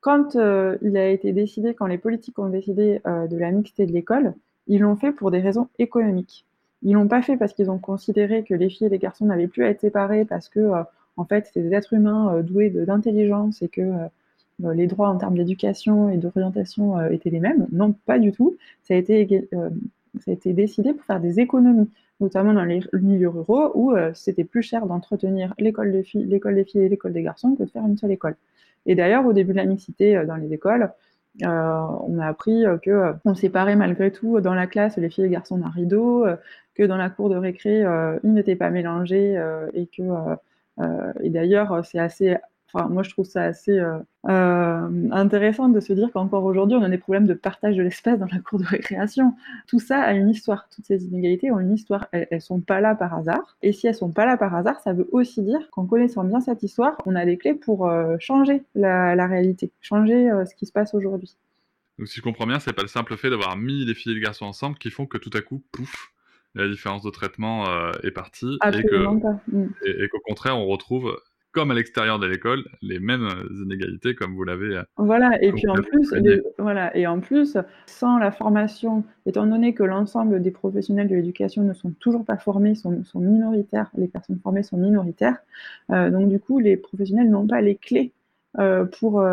Quand il a été décidé, quand les politiques ont décidé de la mixité de l'école, ils l'ont fait pour des raisons économiques. Ils l'ont pas fait parce qu'ils ont considéré que les filles et les garçons n'avaient plus à être séparés parce que, en fait, c'était des êtres humains doués d'intelligence et que euh, les droits en termes d'éducation et d'orientation euh, étaient les mêmes. Non, pas du tout. Ça a été, euh, ça a été décidé pour faire des économies, notamment dans les milieux ruraux où c'était plus cher d'entretenir l'école des filles, l'école des filles et l'école des garçons que de faire une seule école. Et d'ailleurs, au début de la mixité dans les écoles, on a appris que on séparait malgré tout dans la classe les filles et les garçons d'un rideau, que dans la cour de récré ils n'étaient pas mélangés et que et d'ailleurs c'est assez moi, je trouve ça assez euh, euh, intéressant de se dire qu'encore aujourd'hui, on a des problèmes de partage de l'espace dans la cour de récréation. Tout ça a une histoire. Toutes ces inégalités ont une histoire. Elles, ne sont pas là par hasard. Et si elles sont pas là par hasard, ça veut aussi dire qu'en connaissant bien cette histoire, on a des clés pour euh, changer la, réalité, changer ce qui se passe aujourd'hui.
Donc, si je comprends bien, c'est pas le simple fait d'avoir mis les filles et les garçons ensemble qui font que tout à coup, pouf, la différence de traitement est partie
Absolument mm.
et qu'au contraire, on retrouve comme à l'extérieur de l'école, les mêmes inégalités comme vous l'avez. Euh,
voilà, et puis en plus, voilà, et en plus, sans la formation, étant donné que l'ensemble des professionnels de l'éducation ne sont toujours pas formés, sont, sont minoritaires, les personnes formées sont minoritaires, euh, donc du coup, les professionnels n'ont pas les clés euh, pour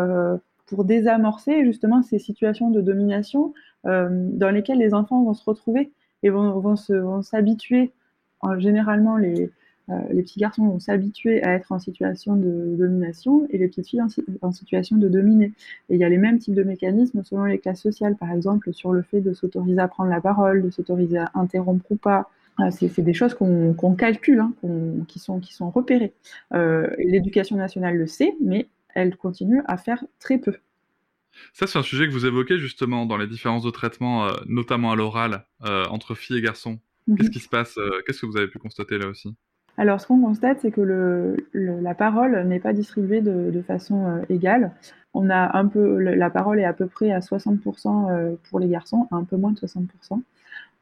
pour désamorcer justement ces situations de domination dans lesquelles les enfants vont se retrouver et vont, vont s'habituer. Généralement, les, euh, les petits garçons vont s'habituer à être en situation de domination et les petites filles en, situation de dominer. Et il y a les mêmes types de mécanismes selon les classes sociales, par exemple sur le fait de s'autoriser à prendre la parole, de s'autoriser à interrompre ou pas. Euh, c'est des choses qu'on calcule, hein, qui, sont, qui sont repérées. Euh, l'éducation nationale le sait, mais elle continue à faire très peu.
Ça, c'est un sujet que vous évoquez justement dans les différences de traitement, notamment à l'oral, entre filles et garçons. Qu'est-ce mhm. qui se passe Qu'est-ce que vous avez pu constater là aussi?
Alors, ce qu'on constate, c'est que la parole n'est pas distribuée de, façon euh, égale. On a un peu, la parole est à peu près à 60% euh, pour les garçons, un peu moins de 60%.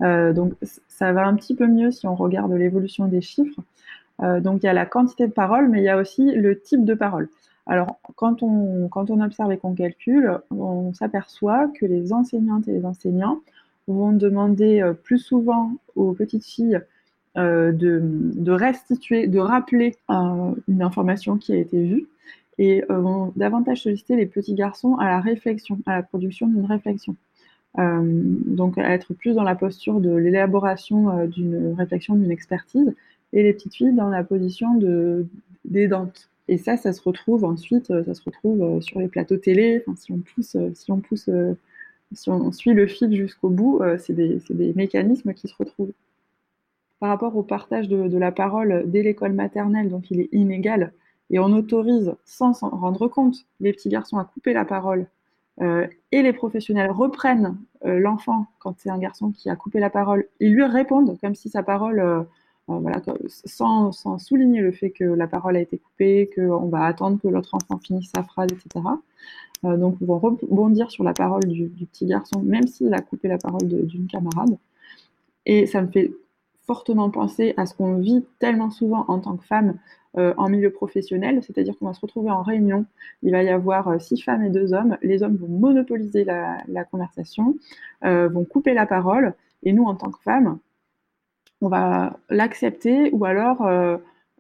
Euh, donc, ça va un petit peu mieux si on regarde l'évolution des chiffres. donc, il y a la quantité de parole, mais il y a aussi le type de parole. Alors, quand on, quand on observe et qu'on calcule, on s'aperçoit que les enseignantes et les enseignants vont demander plus souvent aux petites filles euh, de, restituer, de rappeler euh, une information qui a été vue et euh, vont davantage solliciter les petits garçons à la réflexion, à la production d'une réflexion. donc à être plus dans la posture de l'élaboration d'une réflexion, d'une expertise, et les petites filles dans la position de d'aidante. Et ça, ça se retrouve ensuite, ça se retrouve sur les plateaux télé. si on pousse, si on pousse, si on suit le fil jusqu'au bout, c'est des, des, mécanismes qui se retrouvent par rapport au partage de, la parole dès l'école maternelle, donc il est inégal, et on autorise, sans s'en rendre compte, les petits garçons à couper la parole, euh, et les professionnels reprennent euh, l'enfant quand c'est un garçon qui a coupé la parole, et lui répondent comme si sa parole, euh, voilà, sans, souligner le fait que la parole a été coupée, qu'on va attendre que l'autre enfant finisse sa phrase, etc. donc on va rebondir sur la parole du petit garçon, même s'il a coupé la parole d'une camarade. Et ça me fait fortement penser à ce qu'on vit tellement souvent en tant que femme en milieu professionnel, c'est-à-dire qu'on va se retrouver en réunion, il va y avoir six femmes et deux hommes, les hommes vont monopoliser la, conversation, vont couper la parole, et nous, en tant que femmes, on va l'accepter ou alors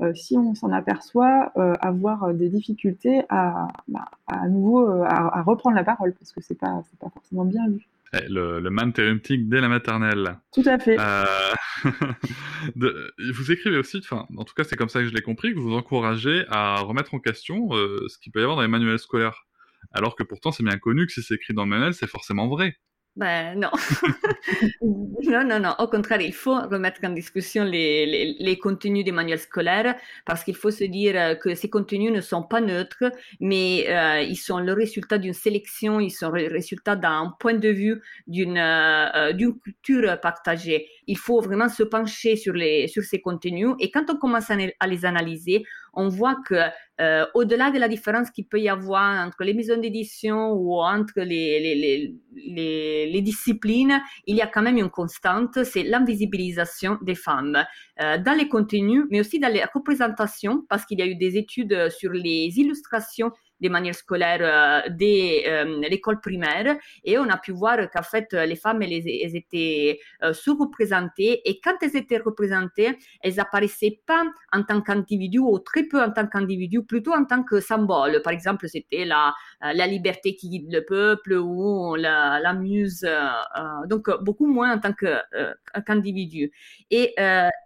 euh, si on s'en aperçoit, euh, avoir des difficultés à, bah, à nouveau euh, à, reprendre la parole parce que c'est pas pas forcément bien vu.
Eh, le, le man dès la maternelle.
Tout à fait. <laughs>
vous écrivez aussi, enfin, en tout cas, c'est comme ça que je l'ai compris, que vous encouragez à remettre en question ce qu'il peut y avoir dans les manuels scolaires. Alors que pourtant, c'est bien connu que si c'est écrit dans le manuel, c'est forcément vrai.
Ben non. <laughs> non, non, non. Au contraire, il faut remettre en discussion les, les, les contenus des manuels scolaires parce qu'il faut se dire euh, que ces contenus ne sont pas neutres, mais euh, ils sont le résultat d'une sélection, ils sont le résultat d'un point de vue, d'une euh, d'une culture partagée. Il faut vraiment se pencher sur, les, sur ces contenus. Et quand on commence à les analyser, on voit que euh, au-delà de la différence qu'il peut y avoir entre les maisons d'édition ou entre les, les, les, les, disciplines, il y a quand même une constante, c'est l'invisibilisation des femmes euh, dans les contenus, mais aussi dans les représentations, parce qu'il y a eu des études sur les illustrations des manières scolaires euh, dès euh, l'école primaire et on a pu voir qu'en fait les femmes elles, étaient euh, sous-représentées et quand elles étaient représentées, elles apparaissaient pas en tant qu'individu ou très peu en tant qu'individu, plutôt en tant que symbole. Par exemple, c'était la, la liberté qui guide le peuple ou la, la muse, donc beaucoup moins en tant qu'individu. et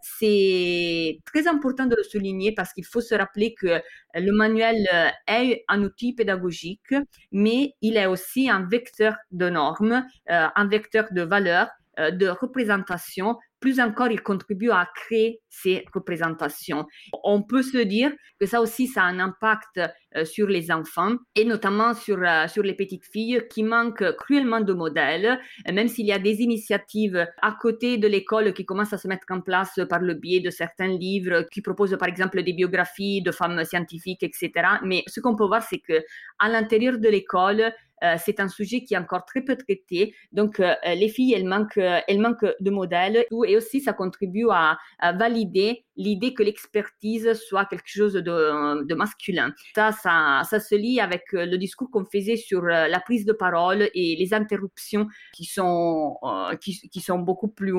c'est très important de le souligner parce qu'il faut se rappeler que le manuel est un outil pédagogique, mais il est aussi un vecteur de normes, euh, un vecteur de valeurs, de représentation plus encore, il contribue à créer ces représentations. On peut se dire que ça aussi, ça a un impact euh, sur les enfants et notamment sur, euh, sur les petites filles qui manquent cruellement de modèles, même s'il y a des initiatives à côté de l'école qui commencent à se mettre en place par le biais de certains livres qui proposent par exemple des biographies de femmes scientifiques, etc. Mais ce qu'on peut voir, c'est que à l'intérieur de l'école, euh, c'est un sujet qui est encore très peu traité. Donc, euh, les filles, elles manquent, elles manquent de modèles et aussi ça contribue à, valider l'idée que l'expertise soit quelque chose de, masculin. Ça, ça, se lie avec euh, le discours qu'on faisait sur la prise de parole et les interruptions qui sont, qui, qui, sont beaucoup plus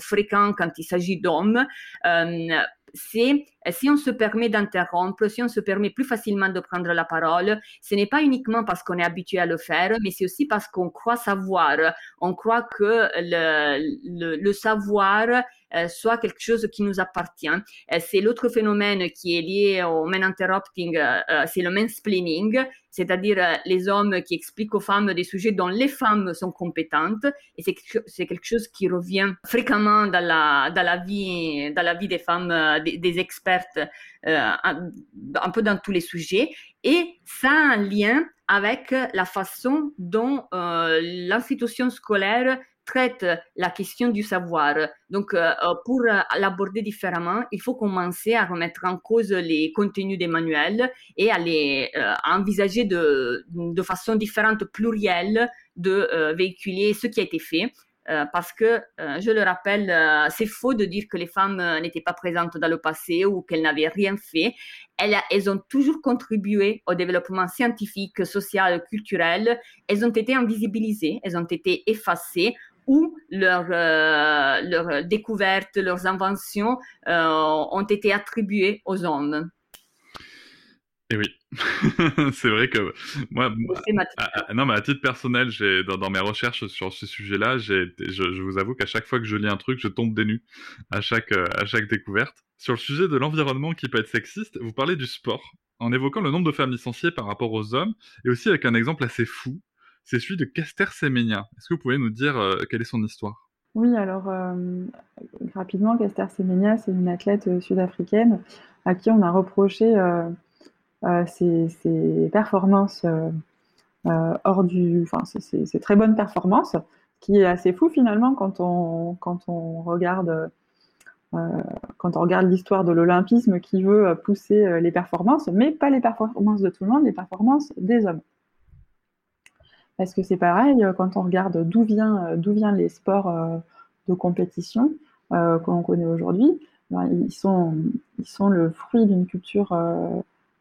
fréquentes quand il s'agit d'hommes c'est euh, si on se permet d'interrompre, si on se permet plus facilement de prendre la parole, ce n'est pas uniquement parce qu'on est habitué à le faire, mais c'est aussi parce qu'on croit savoir. On croit que le, le, savoir euh, soit quelque chose qui nous appartient. Euh, c'est l'autre phénomène qui est lié au men interrupting, c'est le mansplaining, c'est-à-dire les hommes qui expliquent aux femmes des sujets dont les femmes sont compétentes. Et c'est quelque chose qui revient fréquemment dans la, vie, dans la vie des femmes des, expertes euh, un, peu dans tous les sujets. Et ça a un lien avec la façon dont euh, l'institution scolaire traite la question du savoir. Donc, euh, pour l'aborder différemment, il faut commencer à remettre en cause les contenus des manuels et à les envisager de, façon différente, plurielle, de véhiculer ce qui a été fait euh, parce que, euh, je le rappelle, euh, c'est faux de dire que les femmes n'étaient pas présentes dans le passé ou qu'elles n'avaient rien fait. Elles, elles, ont toujours contribué au développement scientifique, social, culturel. Elles ont été invisibilisées, elles ont été effacées ou leurs, leurs découvertes, leurs inventions ont été attribuées aux hommes.
Et oui, <laughs> c'est vrai que moi, non, mais à titre personnel, j'ai dans, dans, mes recherches sur ce sujet-là, je, je, vous avoue qu'à chaque fois que je lis un truc, je tombe des nues à chaque euh, à chaque découverte. Sur le sujet de l'environnement qui peut être sexiste, vous parlez du sport en évoquant le nombre de femmes licenciées par rapport aux hommes, et aussi avec un exemple assez fou, c'est celui de Kester Semenya. Est-ce que vous pouvez nous dire euh, quelle est son histoire?
Oui, alors euh, rapidement, Kester Semenya, c'est une athlète sud-africaine à qui on a reproché ses, euh, performances euh, euh, hors du, enfin, ses, très bonnes performances, qui est assez fou finalement quand on, quand on regarde quand on regarde l'histoire de l'olympisme qui veut pousser les performances, mais pas les performances de tout le monde, les performances des hommes. Parce que c'est pareil, quand on regarde d'où d'où viennent les sports de compétition qu'on connaît aujourd'hui, ils sont, ils sont le fruit d'une culture,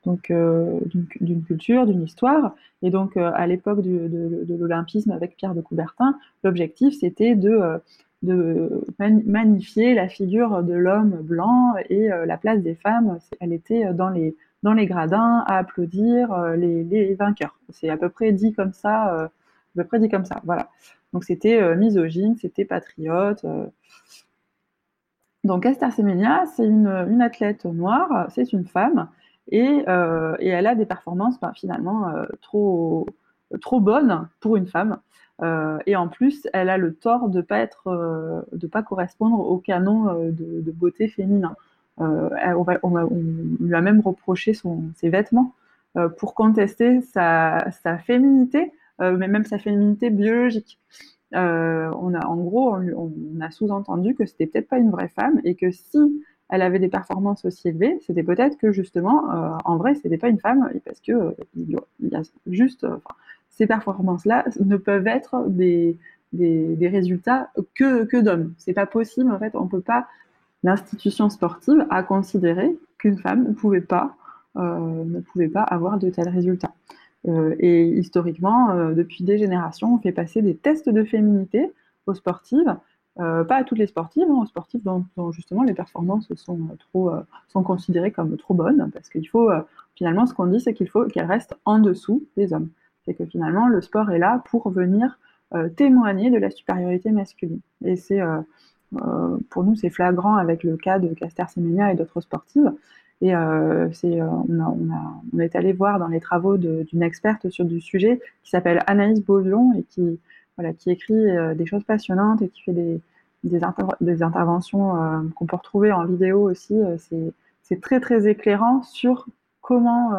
donc d'une culture, d'une histoire. Et donc, à l'époque de, de l'olympisme avec Pierre de Coubertin, l'objectif c'était de de magnifier la figure de l'homme blanc et la place des femmes, elle était dans les, dans les gradins à applaudir euh, les, vainqueurs. C'est à peu près dit comme ça, euh, à peu comme ça. Voilà. Donc c'était euh, misogyne, c'était patriote. Donc Esther Semenya, c'est une, athlète noire, c'est une femme, et, elle a des performances ben, finalement trop, bonnes pour une femme. et en plus, elle a le tort de pas être, de pas correspondre au canon de beauté féminin. Euh, on, lui a même reproché ses vêtements euh, pour contester sa, féminité, euh, mais même sa féminité biologique. on a, en gros, on, a sous-entendu que c'était peut-être pas une vraie femme et que si elle avait des performances aussi élevées, c'était peut-être que justement, en vrai, c'était pas une femme parce que juste ces performances-là ne peuvent être des, des, résultats que, que d'hommes. C'est pas possible, en fait, on peut pas l'institution sportive a considéré qu'une femme ne pouvait pas, euh, ne pouvait pas avoir de tels résultats. Euh, et historiquement, euh, depuis des générations, on fait passer des tests de féminité aux sportives, pas à toutes les sportives, hein, aux sportives dont, justement les performances sont, trop, sont considérées comme trop bonnes, parce qu'il faut, finalement, ce qu'on dit, c'est qu'il faut qu'elles restent en dessous des hommes. C'est que finalement, le sport est là pour venir témoigner de la supériorité masculine. Et c'est pour nous, c'est flagrant avec le cas de Caster Semenya et d'autres sportives. Et euh, c'est, euh, on, est allé voir dans les travaux d'une experte sur du sujet qui s'appelle Anaïs Beaulion et qui, voilà, qui écrit des choses passionnantes et qui fait des, des, des interventions qu'on peut retrouver en vidéo aussi. c'est très très éclairant sur comment,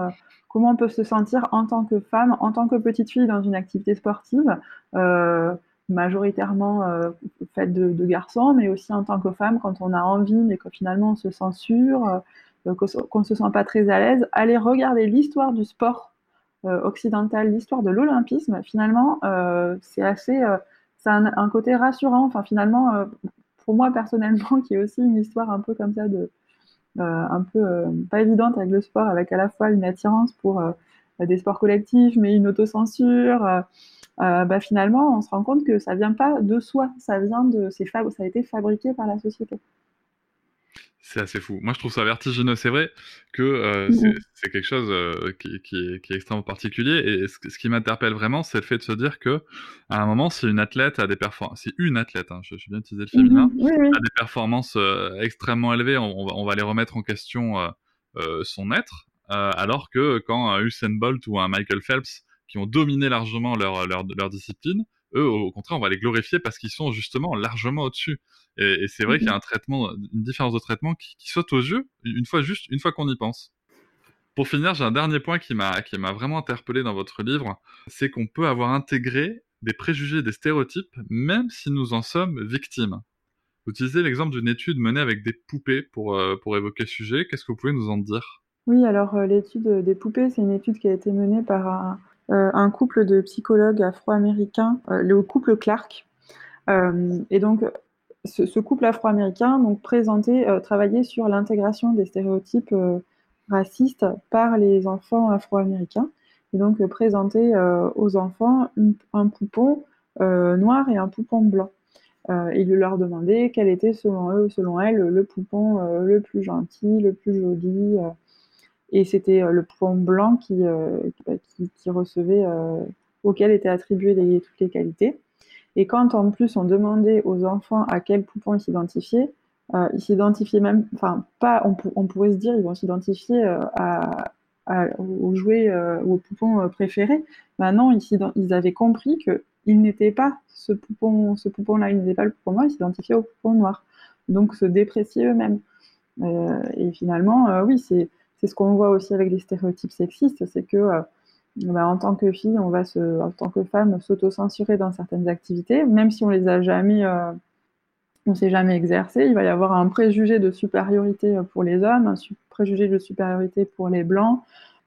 comment on peut se sentir en tant que femme, en tant que petite fille dans une activité sportive majoritairement euh, faite de, garçons, mais aussi en tant que femme, quand on a envie, mais que finalement on se censure, euh, qu'on ne se sent pas très à l'aise, aller regarder l'histoire du sport euh, occidental, l'histoire de l'olympisme, finalement, c'est assez, ça a un, côté rassurant. Enfin, finalement, pour moi personnellement, <laughs> qui est aussi une histoire un peu comme ça de, un peu pas évidente avec le sport, avec à la fois une attirance pour des sports collectifs, mais une autocensure. Euh, bah, finalement, on se rend compte que ça vient pas de soi, ça vient de, c'est ça a été fabriqué par la société.
C'est assez fou. Moi, je trouve ça vertigineux. C'est vrai que euh, c'est quelque chose euh, qui, est, extrêmement particulier. Et ce, qui m'interpelle vraiment, c'est le fait de se dire que, à un moment, si une athlète a des performances, si une athlète, hein, je, suis bien utilisé le féminin, mm-hmm. a des performances extrêmement élevées, on, va, on, va, aller remettre en question son être. alors que quand un Usain Bolt ou un Michael Phelps qui ont dominé largement leur, leur, leur discipline, eux, au contraire, on va les glorifier parce qu'ils sont justement largement au-dessus. Et, c'est vrai qu'il y a mhm. un traitement, une différence de traitement qui, saute aux yeux une fois juste, une fois qu'on y pense. Pour finir, j'ai un dernier point qui m'a qui m'a vraiment interpellé dans votre livre, c'est qu'on peut avoir intégré des préjugés, des stéréotypes, même si nous en sommes victimes. Vous utilisez l'exemple d'une étude menée avec des poupées pour, euh, pour évoquer le sujet. Qu'est-ce que vous pouvez nous en dire?
Oui, alors euh, l'étude des poupées, c'est une étude qui a été menée par un, euh, un couple de psychologues afro-américains, euh, le couple Clark. Euh, et donc, ce, couple afro-américain donc présentait, travaillait sur l'intégration des stéréotypes racistes par les enfants afro-américains. Et donc, présentait aux enfants un poupon noir et un poupon blanc. et il leur demandait quel était selon eux, selon elles, le poupon le plus gentil, le plus joli, et c'était euh, le point blanc qui, euh, qui, recevait, euh, auquel étaient attribuées toutes les qualités. Et quand en plus on demandait aux enfants à quel poupon ils s'identifiaient, ils s'identifiaient même, enfin pas, on, pourrait se dire ils vont s'identifier au jouet ou au poupon préféré. Maintenant, ils, ils avaient compris qu'ils n'étaient pas ce poupon, ce poupon-là, ils n'étaient pas le poupon noir, ils s'identifiaient au poupon noir. Donc se déprécier eux-mêmes. et finalement, oui, c'est c'est ce qu'on voit aussi avec les stéréotypes sexistes, c'est que euh, bah, en tant que fille, on va se, en tant que femme, s'auto-censurer dans certaines activités, même si on les a jamais, euh, on s'est jamais exercé. Il va y avoir un préjugé de supériorité pour les hommes, un préjugé de supériorité pour les blancs.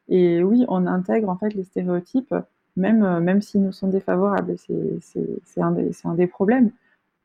Et oui, on intègre en fait les stéréotypes, même, euh, même s'ils nous sont défavorables. C'est un, un, des problèmes.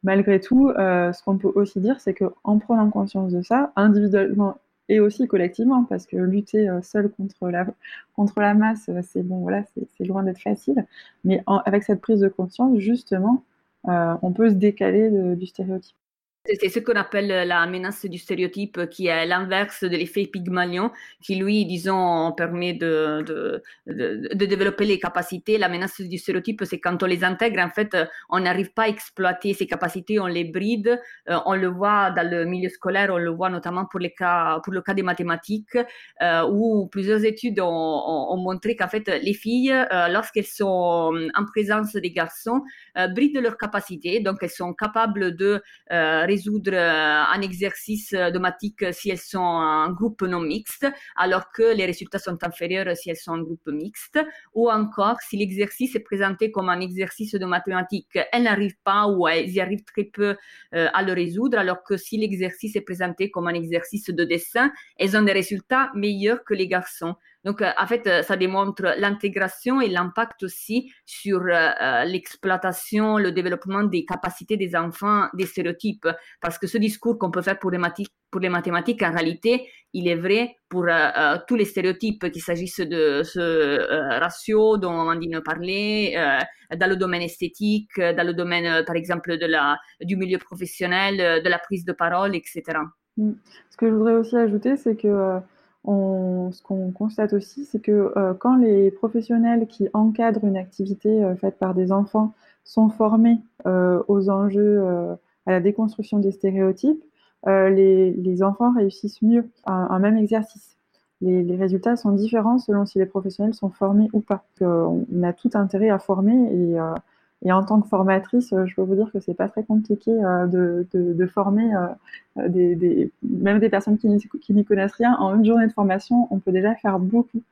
malgré tout, ce qu'on peut aussi dire, c'est qu'en prenant conscience de ça, individuellement et aussi collectivement, parce que lutter seul contre la, masse, c'est bon, voilà, c'est loin d'être facile. Mais avec cette prise de conscience, justement, on peut se décaler du stéréotype.
C'est ce qu'on appelle la menace du stéréotype, qui est l'inverse de l'effet Pygmalion, qui lui, disons, permet de, développer les capacités. La menace du stéréotype, c'est quand on les intègre, en fait, on n'arrive pas à exploiter ces capacités, on les bride. Euh, on le voit dans le milieu scolaire, on le voit notamment pour le cas des mathématiques, euh, où plusieurs études ont, ont, montré qu'en fait, les filles, euh, lorsqu'elles sont en présence des garçons, brident leurs capacités, donc elles sont capables de résoudre euh, un exercice de maths si elles sont un groupe non mixte, alors que les résultats sont inférieurs si elles sont un groupe mixte, ou encore si l'exercice est présenté comme un exercice de mathématiques, elles n'arrivent pas ou elles y arrivent très peu euh, à le résoudre, alors que si l'exercice est présenté comme un exercice de dessin, elles ont des résultats meilleurs que les garçons. Donc, euh, en fait, euh, ça démontre l'intégration et l'impact aussi sur euh, l'exploitation, le développement des capacités des enfants, des stéréotypes. Parce que ce discours qu'on peut faire pour les, mathématiques, en réalité, il est vrai pour tous les stéréotypes, qu'il s'agisse de ce ratio dont Amandine parlait, dans le domaine esthétique, dans le domaine, par exemple, de la, du milieu professionnel, de la prise de parole, etc.
Mm. Ce que je voudrais aussi ajouter, c'est que ce qu'on constate aussi, c'est que euh, quand les professionnels qui encadrent une activité euh, faite par des enfants sont formés euh, aux enjeux, à la déconstruction des stéréotypes, les, enfants réussissent mieux un, un même exercice. Les, les, résultats sont différents selon si les professionnels sont formés ou pas. on a tout intérêt à former et et en tant que formatrice, euh, je peux vous dire que c'est pas très compliqué euh, de, former euh, des, même des personnes qui n'y connaissent rien. En une journée de formation, on peut déjà faire beaucoup.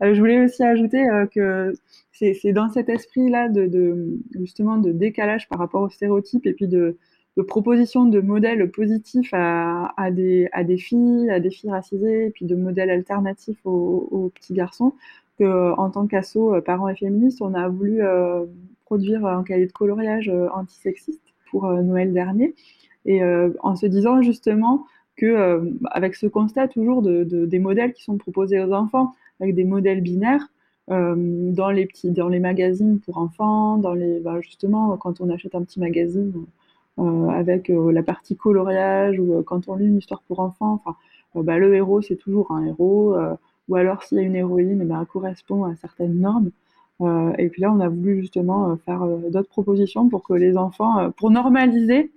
je voulais aussi ajouter que c'est dans cet esprit-là de, justement de décalage par rapport aux stéréotypes et puis de, de proposition de modèles positifs à, des, filles, à des filles racisées, et puis de modèles alternatifs aux, aux petits garçons, que en tant qu'asso parents et féministes, on a voulu produire un cahier de coloriage euh, antisexiste pour euh, Noël dernier. Et euh, en se disant justement que, avec ce constat toujours de, des modèles qui sont proposés aux enfants, avec des modèles binaires, dans les petits, dans les magazines pour enfants, dans les, bah, justement quand on achète un petit magazine avec la partie coloriage ou quand on lit une histoire pour enfants, enfin, bah, le héros c'est toujours un héros, ou alors s'il y a une héroïne, bah, elle correspond à certaines normes. Euh, et puis là, on a voulu justement euh, faire euh, d'autres propositions pour que les enfants, pour normaliser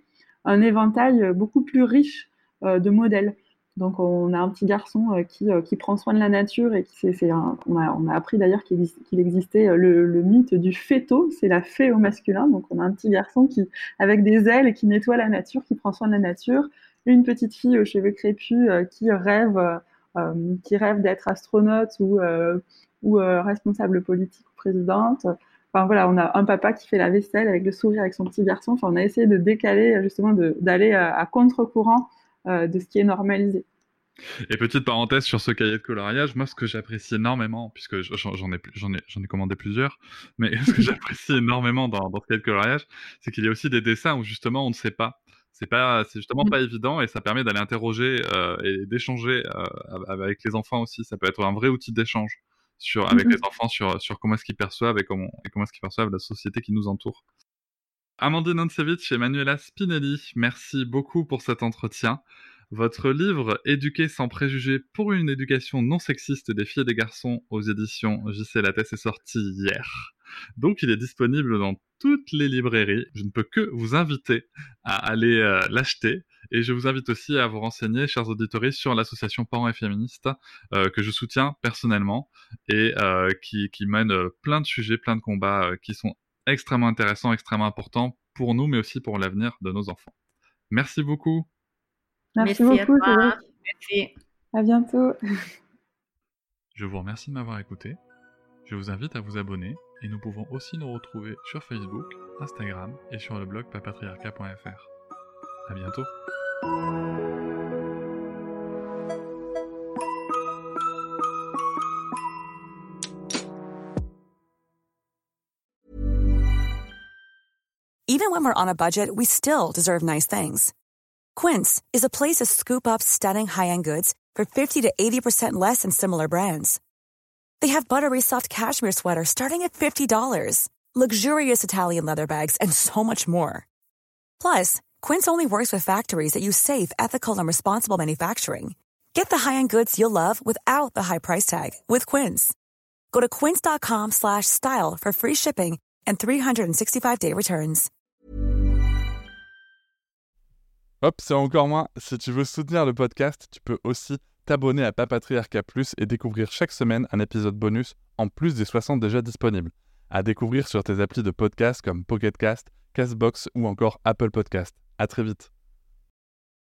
un éventail beaucoup plus riche de modèles. Donc on a un petit garçon qui, qui, prend soin de la nature et qui c'est, on, a, on, a, appris d'ailleurs qu'il, existait le, le, mythe du féto, c'est la fée au masculin. Donc on a un petit garçon qui avec des ailes qui nettoie la nature, qui prend soin de la nature, une petite fille aux cheveux crépus qui rêve qui rêve d'être astronaute ou, ou responsable politique présidente. Enfin voilà, on a un papa qui fait la vaisselle avec le sourire avec son petit garçon. Enfin, on a essayé de décaler justement d'aller à, contre-courant euh, de ce qui est normalisé.
Et petite parenthèse sur ce cahier de coloriage, moi ce que j'apprécie énormément, puisque j'en ai, ai, ai, commandé plusieurs, mais <laughs> ce que j'apprécie énormément dans, dans, ce cahier de coloriage, c'est qu'il y a aussi des dessins où justement on ne sait pas. C'est pas, c'est justement pas évident et ça permet d'aller interroger euh, et d'échanger euh, avec les enfants aussi. Ça peut être un vrai outil d'échange sur, avec les enfants sur, sur comment est-ce qu'ils perçoivent et comment, et comment est-ce qu'ils perçoivent la société qui nous entoure. Amandine Ancevich et Manuela Spinelli, merci beaucoup pour cet entretien. Votre livre Éduquer sans préjugés pour une éducation non sexiste des filles et des garçons aux éditions JC Lattès est sorti hier. Donc il est disponible dans toutes les librairies. Je ne peux que vous inviter à aller euh, l'acheter. Et je vous invite aussi à vous renseigner, chers auditeurs, sur l'association Parents et Féministes euh, que je soutiens personnellement et euh, qui, qui, mène plein de sujets, plein de combats qui sont extrêmement intéressants, extrêmement importants pour nous, mais aussi pour l'avenir de nos enfants. Merci beaucoup.
Merci, beaucoup.
Merci.
À bientôt. <laughs>
Je vous remercie de m'avoir écouté. Je vous invite à vous abonner et nous pouvons aussi nous retrouver sur Facebook, Instagram et sur le blog papatriarca.fr. À bientôt.
Even when we're on a budget, we still deserve nice things. Quince is a place to scoop up stunning high-end goods for 50 to 80% less than similar brands. They have buttery soft cashmere sweaters starting at $50, luxurious Italian leather bags, and so much more. Plus, Quince only works with factories that use safe, ethical, and responsible manufacturing. Get the high-end goods you'll love without the high price tag with Quince. Go to quince.com slash style for free shipping and 365-day returns.
Hop, c'est encore moins. Si tu veux soutenir le podcast, tu peux aussi t'abonner à Papatriarca Plus et découvrir chaque semaine un épisode bonus en plus des 60 déjà disponibles. À découvrir sur tes applis de podcast comme Pocketcast, Castbox ou encore Apple Podcast. À très vite.